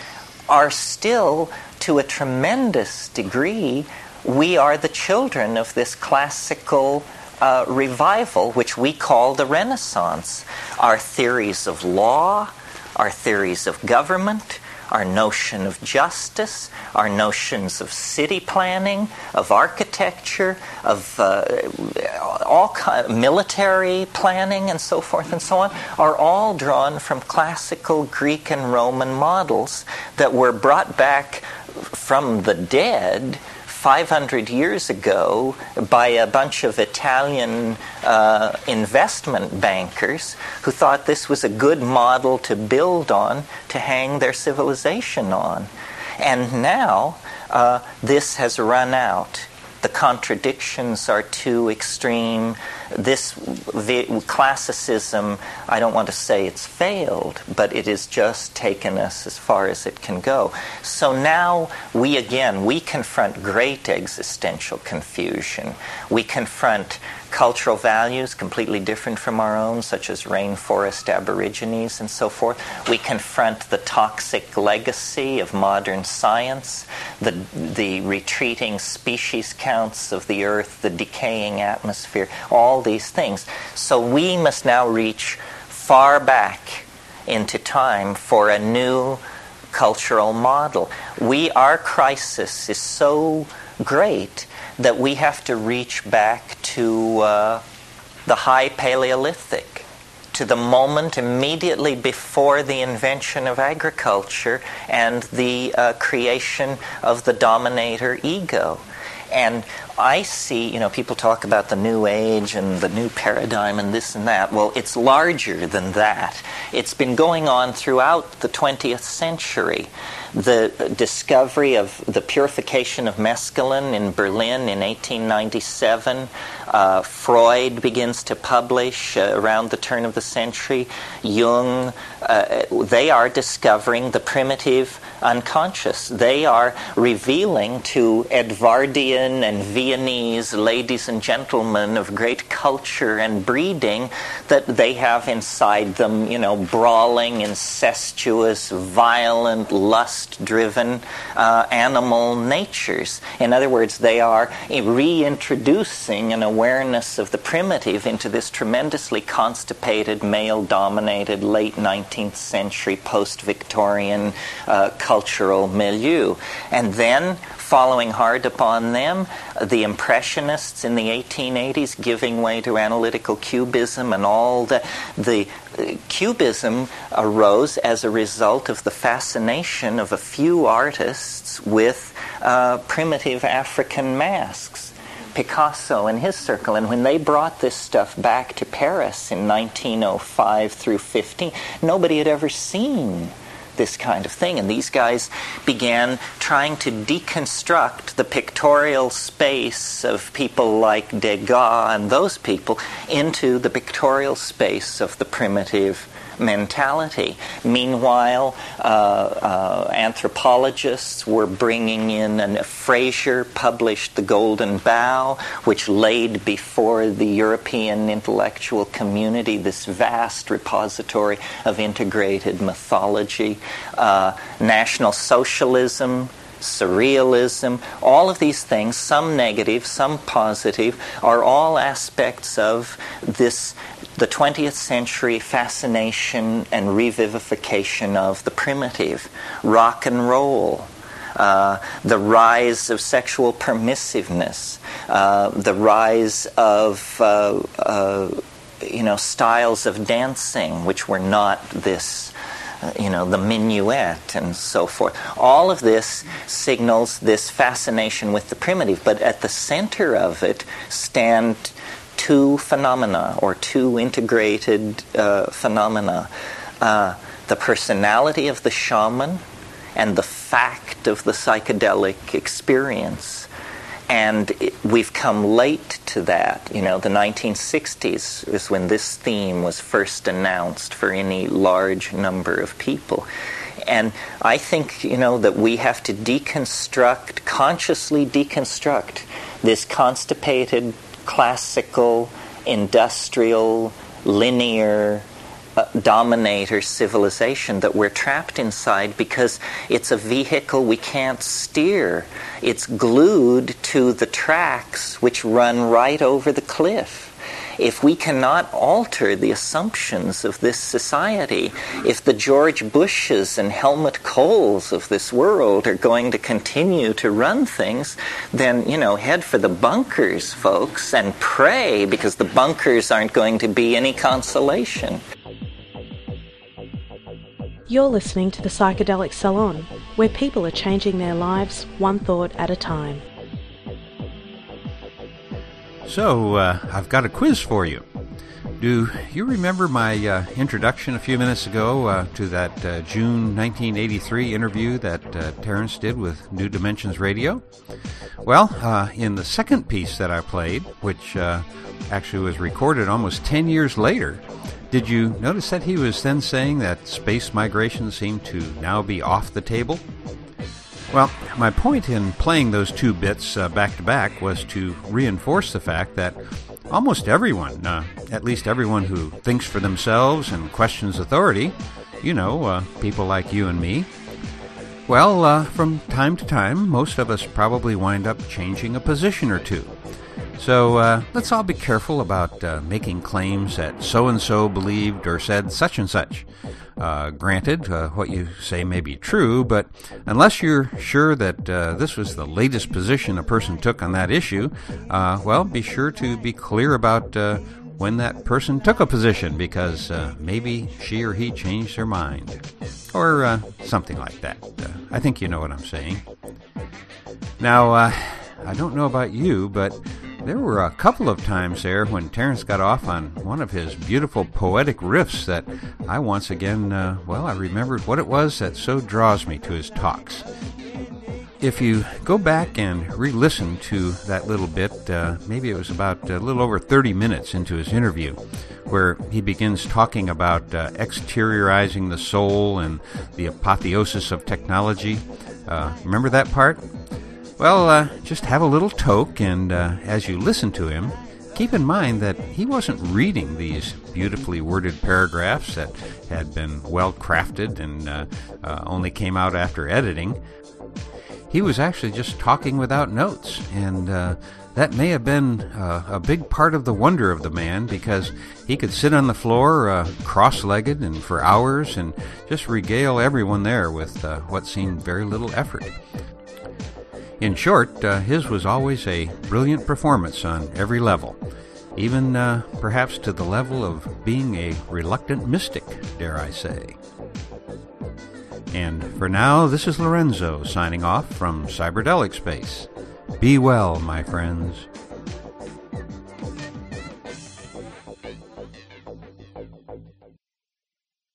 are still, to a tremendous degree, we are the children of this classical uh, revival, which we call the Renaissance. Our theories of law, our theories of government, our notion of justice, our notions of city planning, of architecture, of uh, all kind, military planning, and so forth and so on, are all drawn from classical Greek and Roman models that were brought back from the dead 500 years ago by a bunch of Italian uh, investment bankers who thought this was a good model to build on, to hang their civilization on. And now uh, this has run out the contradictions are too extreme. This classicism, I don't want to say it's failed, but it has just taken us as far as it can go. So now we again, we confront great existential confusion. We confront cultural values completely different from our own, such as rainforest aborigines and so forth. We confront the toxic legacy of modern science, the, the retreating species counts of the earth, the decaying atmosphere, all these things. So we must now reach far back into time for a new cultural model. We, our crisis is so great that we have to reach back to uh, the high Paleolithic, to the moment immediately before the invention of agriculture and the uh, creation of the dominator ego. And I see, you know, people talk about the new age and the new paradigm and this and that. Well, it's larger than that. It's been going on throughout the 20th century the discovery of the purification of mescaline in Berlin in 1897. Uh, Freud begins to publish uh, around the turn of the century. Jung, uh, they are discovering the primitive unconscious. They are revealing to Edwardian and Viennese ladies and gentlemen of great culture and breeding that they have inside them, you know, brawling, incestuous, violent, lust driven uh, animal natures. In other words, they are reintroducing an awareness of the primitive into this tremendously constipated, male dominated, late 19th century, post Victorian uh, cultural milieu. And then, following hard upon them, the Impressionists in the 1880s giving way to analytical cubism and all the, the uh, Cubism arose as a result of the fascination of a few artists with uh, primitive African masks. Picasso and his circle. And when they brought this stuff back to Paris in 1905 through 15, nobody had ever seen this kind of thing. And these guys began trying to deconstruct the pictorial space of people like Degas and those people into the pictorial space of the primitive mentality. Meanwhile, uh, uh, anthropologists were bringing in, and Frazer published The Golden Bough, which laid before the European intellectual community this vast repository of integrated mythology. Uh, National Socialism surrealism, all of these things, some negative, some positive, are all aspects of this the 20th century fascination and revivification of the primitive, rock and roll, uh, the rise of sexual permissiveness, uh, the rise of uh, uh you know styles of dancing which were not this. Uh, you know, the minuet and so forth. All of this signals this fascination with the primitive, but at the center of it stand two phenomena or two integrated uh, phenomena uh, the personality of the shaman and the fact of the psychedelic experience. And it, we've come late to that. You know, the 1960s is when this theme was first announced for any large number of people. And I think, you know, that we have to deconstruct, consciously deconstruct this constipated, classical, industrial, linear, uh, dominator civilization that we're trapped inside because it's a vehicle we can't steer. It's glued to the tracks which run right over the cliff if we cannot alter the assumptions of this society, if the George Bushes and Helmut Kohls of this world are going to continue to run things, then, you know, head for the bunkers, folks, and pray because the bunkers aren't going to be any consolation. You're listening to the Psychedelic Salon, where people are changing their lives one thought at a time. So, uh, I've got a quiz for you. Do you remember my uh, introduction a few minutes ago uh, to that uh, June 1983 interview that uh, Terence did with New Dimensions Radio? Well, uh, in the second piece that I played, which actually was recorded almost 10 years later, did you notice that he was then saying that space migration seemed to now be off the table? Well, my point in playing those two bits uh, back to back was to reinforce the fact that almost everyone, uh, at least everyone who thinks for themselves and questions authority, you know, uh, people like you and me, well, uh, from time to time, most of us probably wind up changing a position or two. So uh, let's all be careful about making claims that so and so believed or said such and such. Uh, granted, uh, what you say may be true, but unless you're sure that uh, this was the latest position a person took on that issue, uh, well, be sure to be clear about when that person took a position because maybe she or he changed their mind. Or something like that. I think you know what I'm saying. Now, I don't know about you, but there were a couple of times there when Terence got off on one of his beautiful poetic riffs that I once again, uh, well, I remembered what it was that so draws me to his talks. If you go back and re listen to that little bit, uh, maybe it was about a little over 30 minutes into his interview, where he begins talking about uh, exteriorizing the soul and the apotheosis of technology. Uh, remember that part? Well, uh, just have a little toke, and uh, as you listen to him, keep in mind that he wasn't reading these beautifully worded paragraphs that had been well crafted and uh, uh, only came out after editing. He was actually just talking without notes, and uh, that may have been uh, a big part of the wonder of the man because he could sit on the floor uh, cross legged and for hours and just regale everyone there with uh, what seemed very little effort. In short, uh, his was always a brilliant performance on every level, even uh, perhaps to the level of being a reluctant mystic, dare I say. And for now, this is Lorenzo signing off from Cyberdelic Space. Be well, my friends.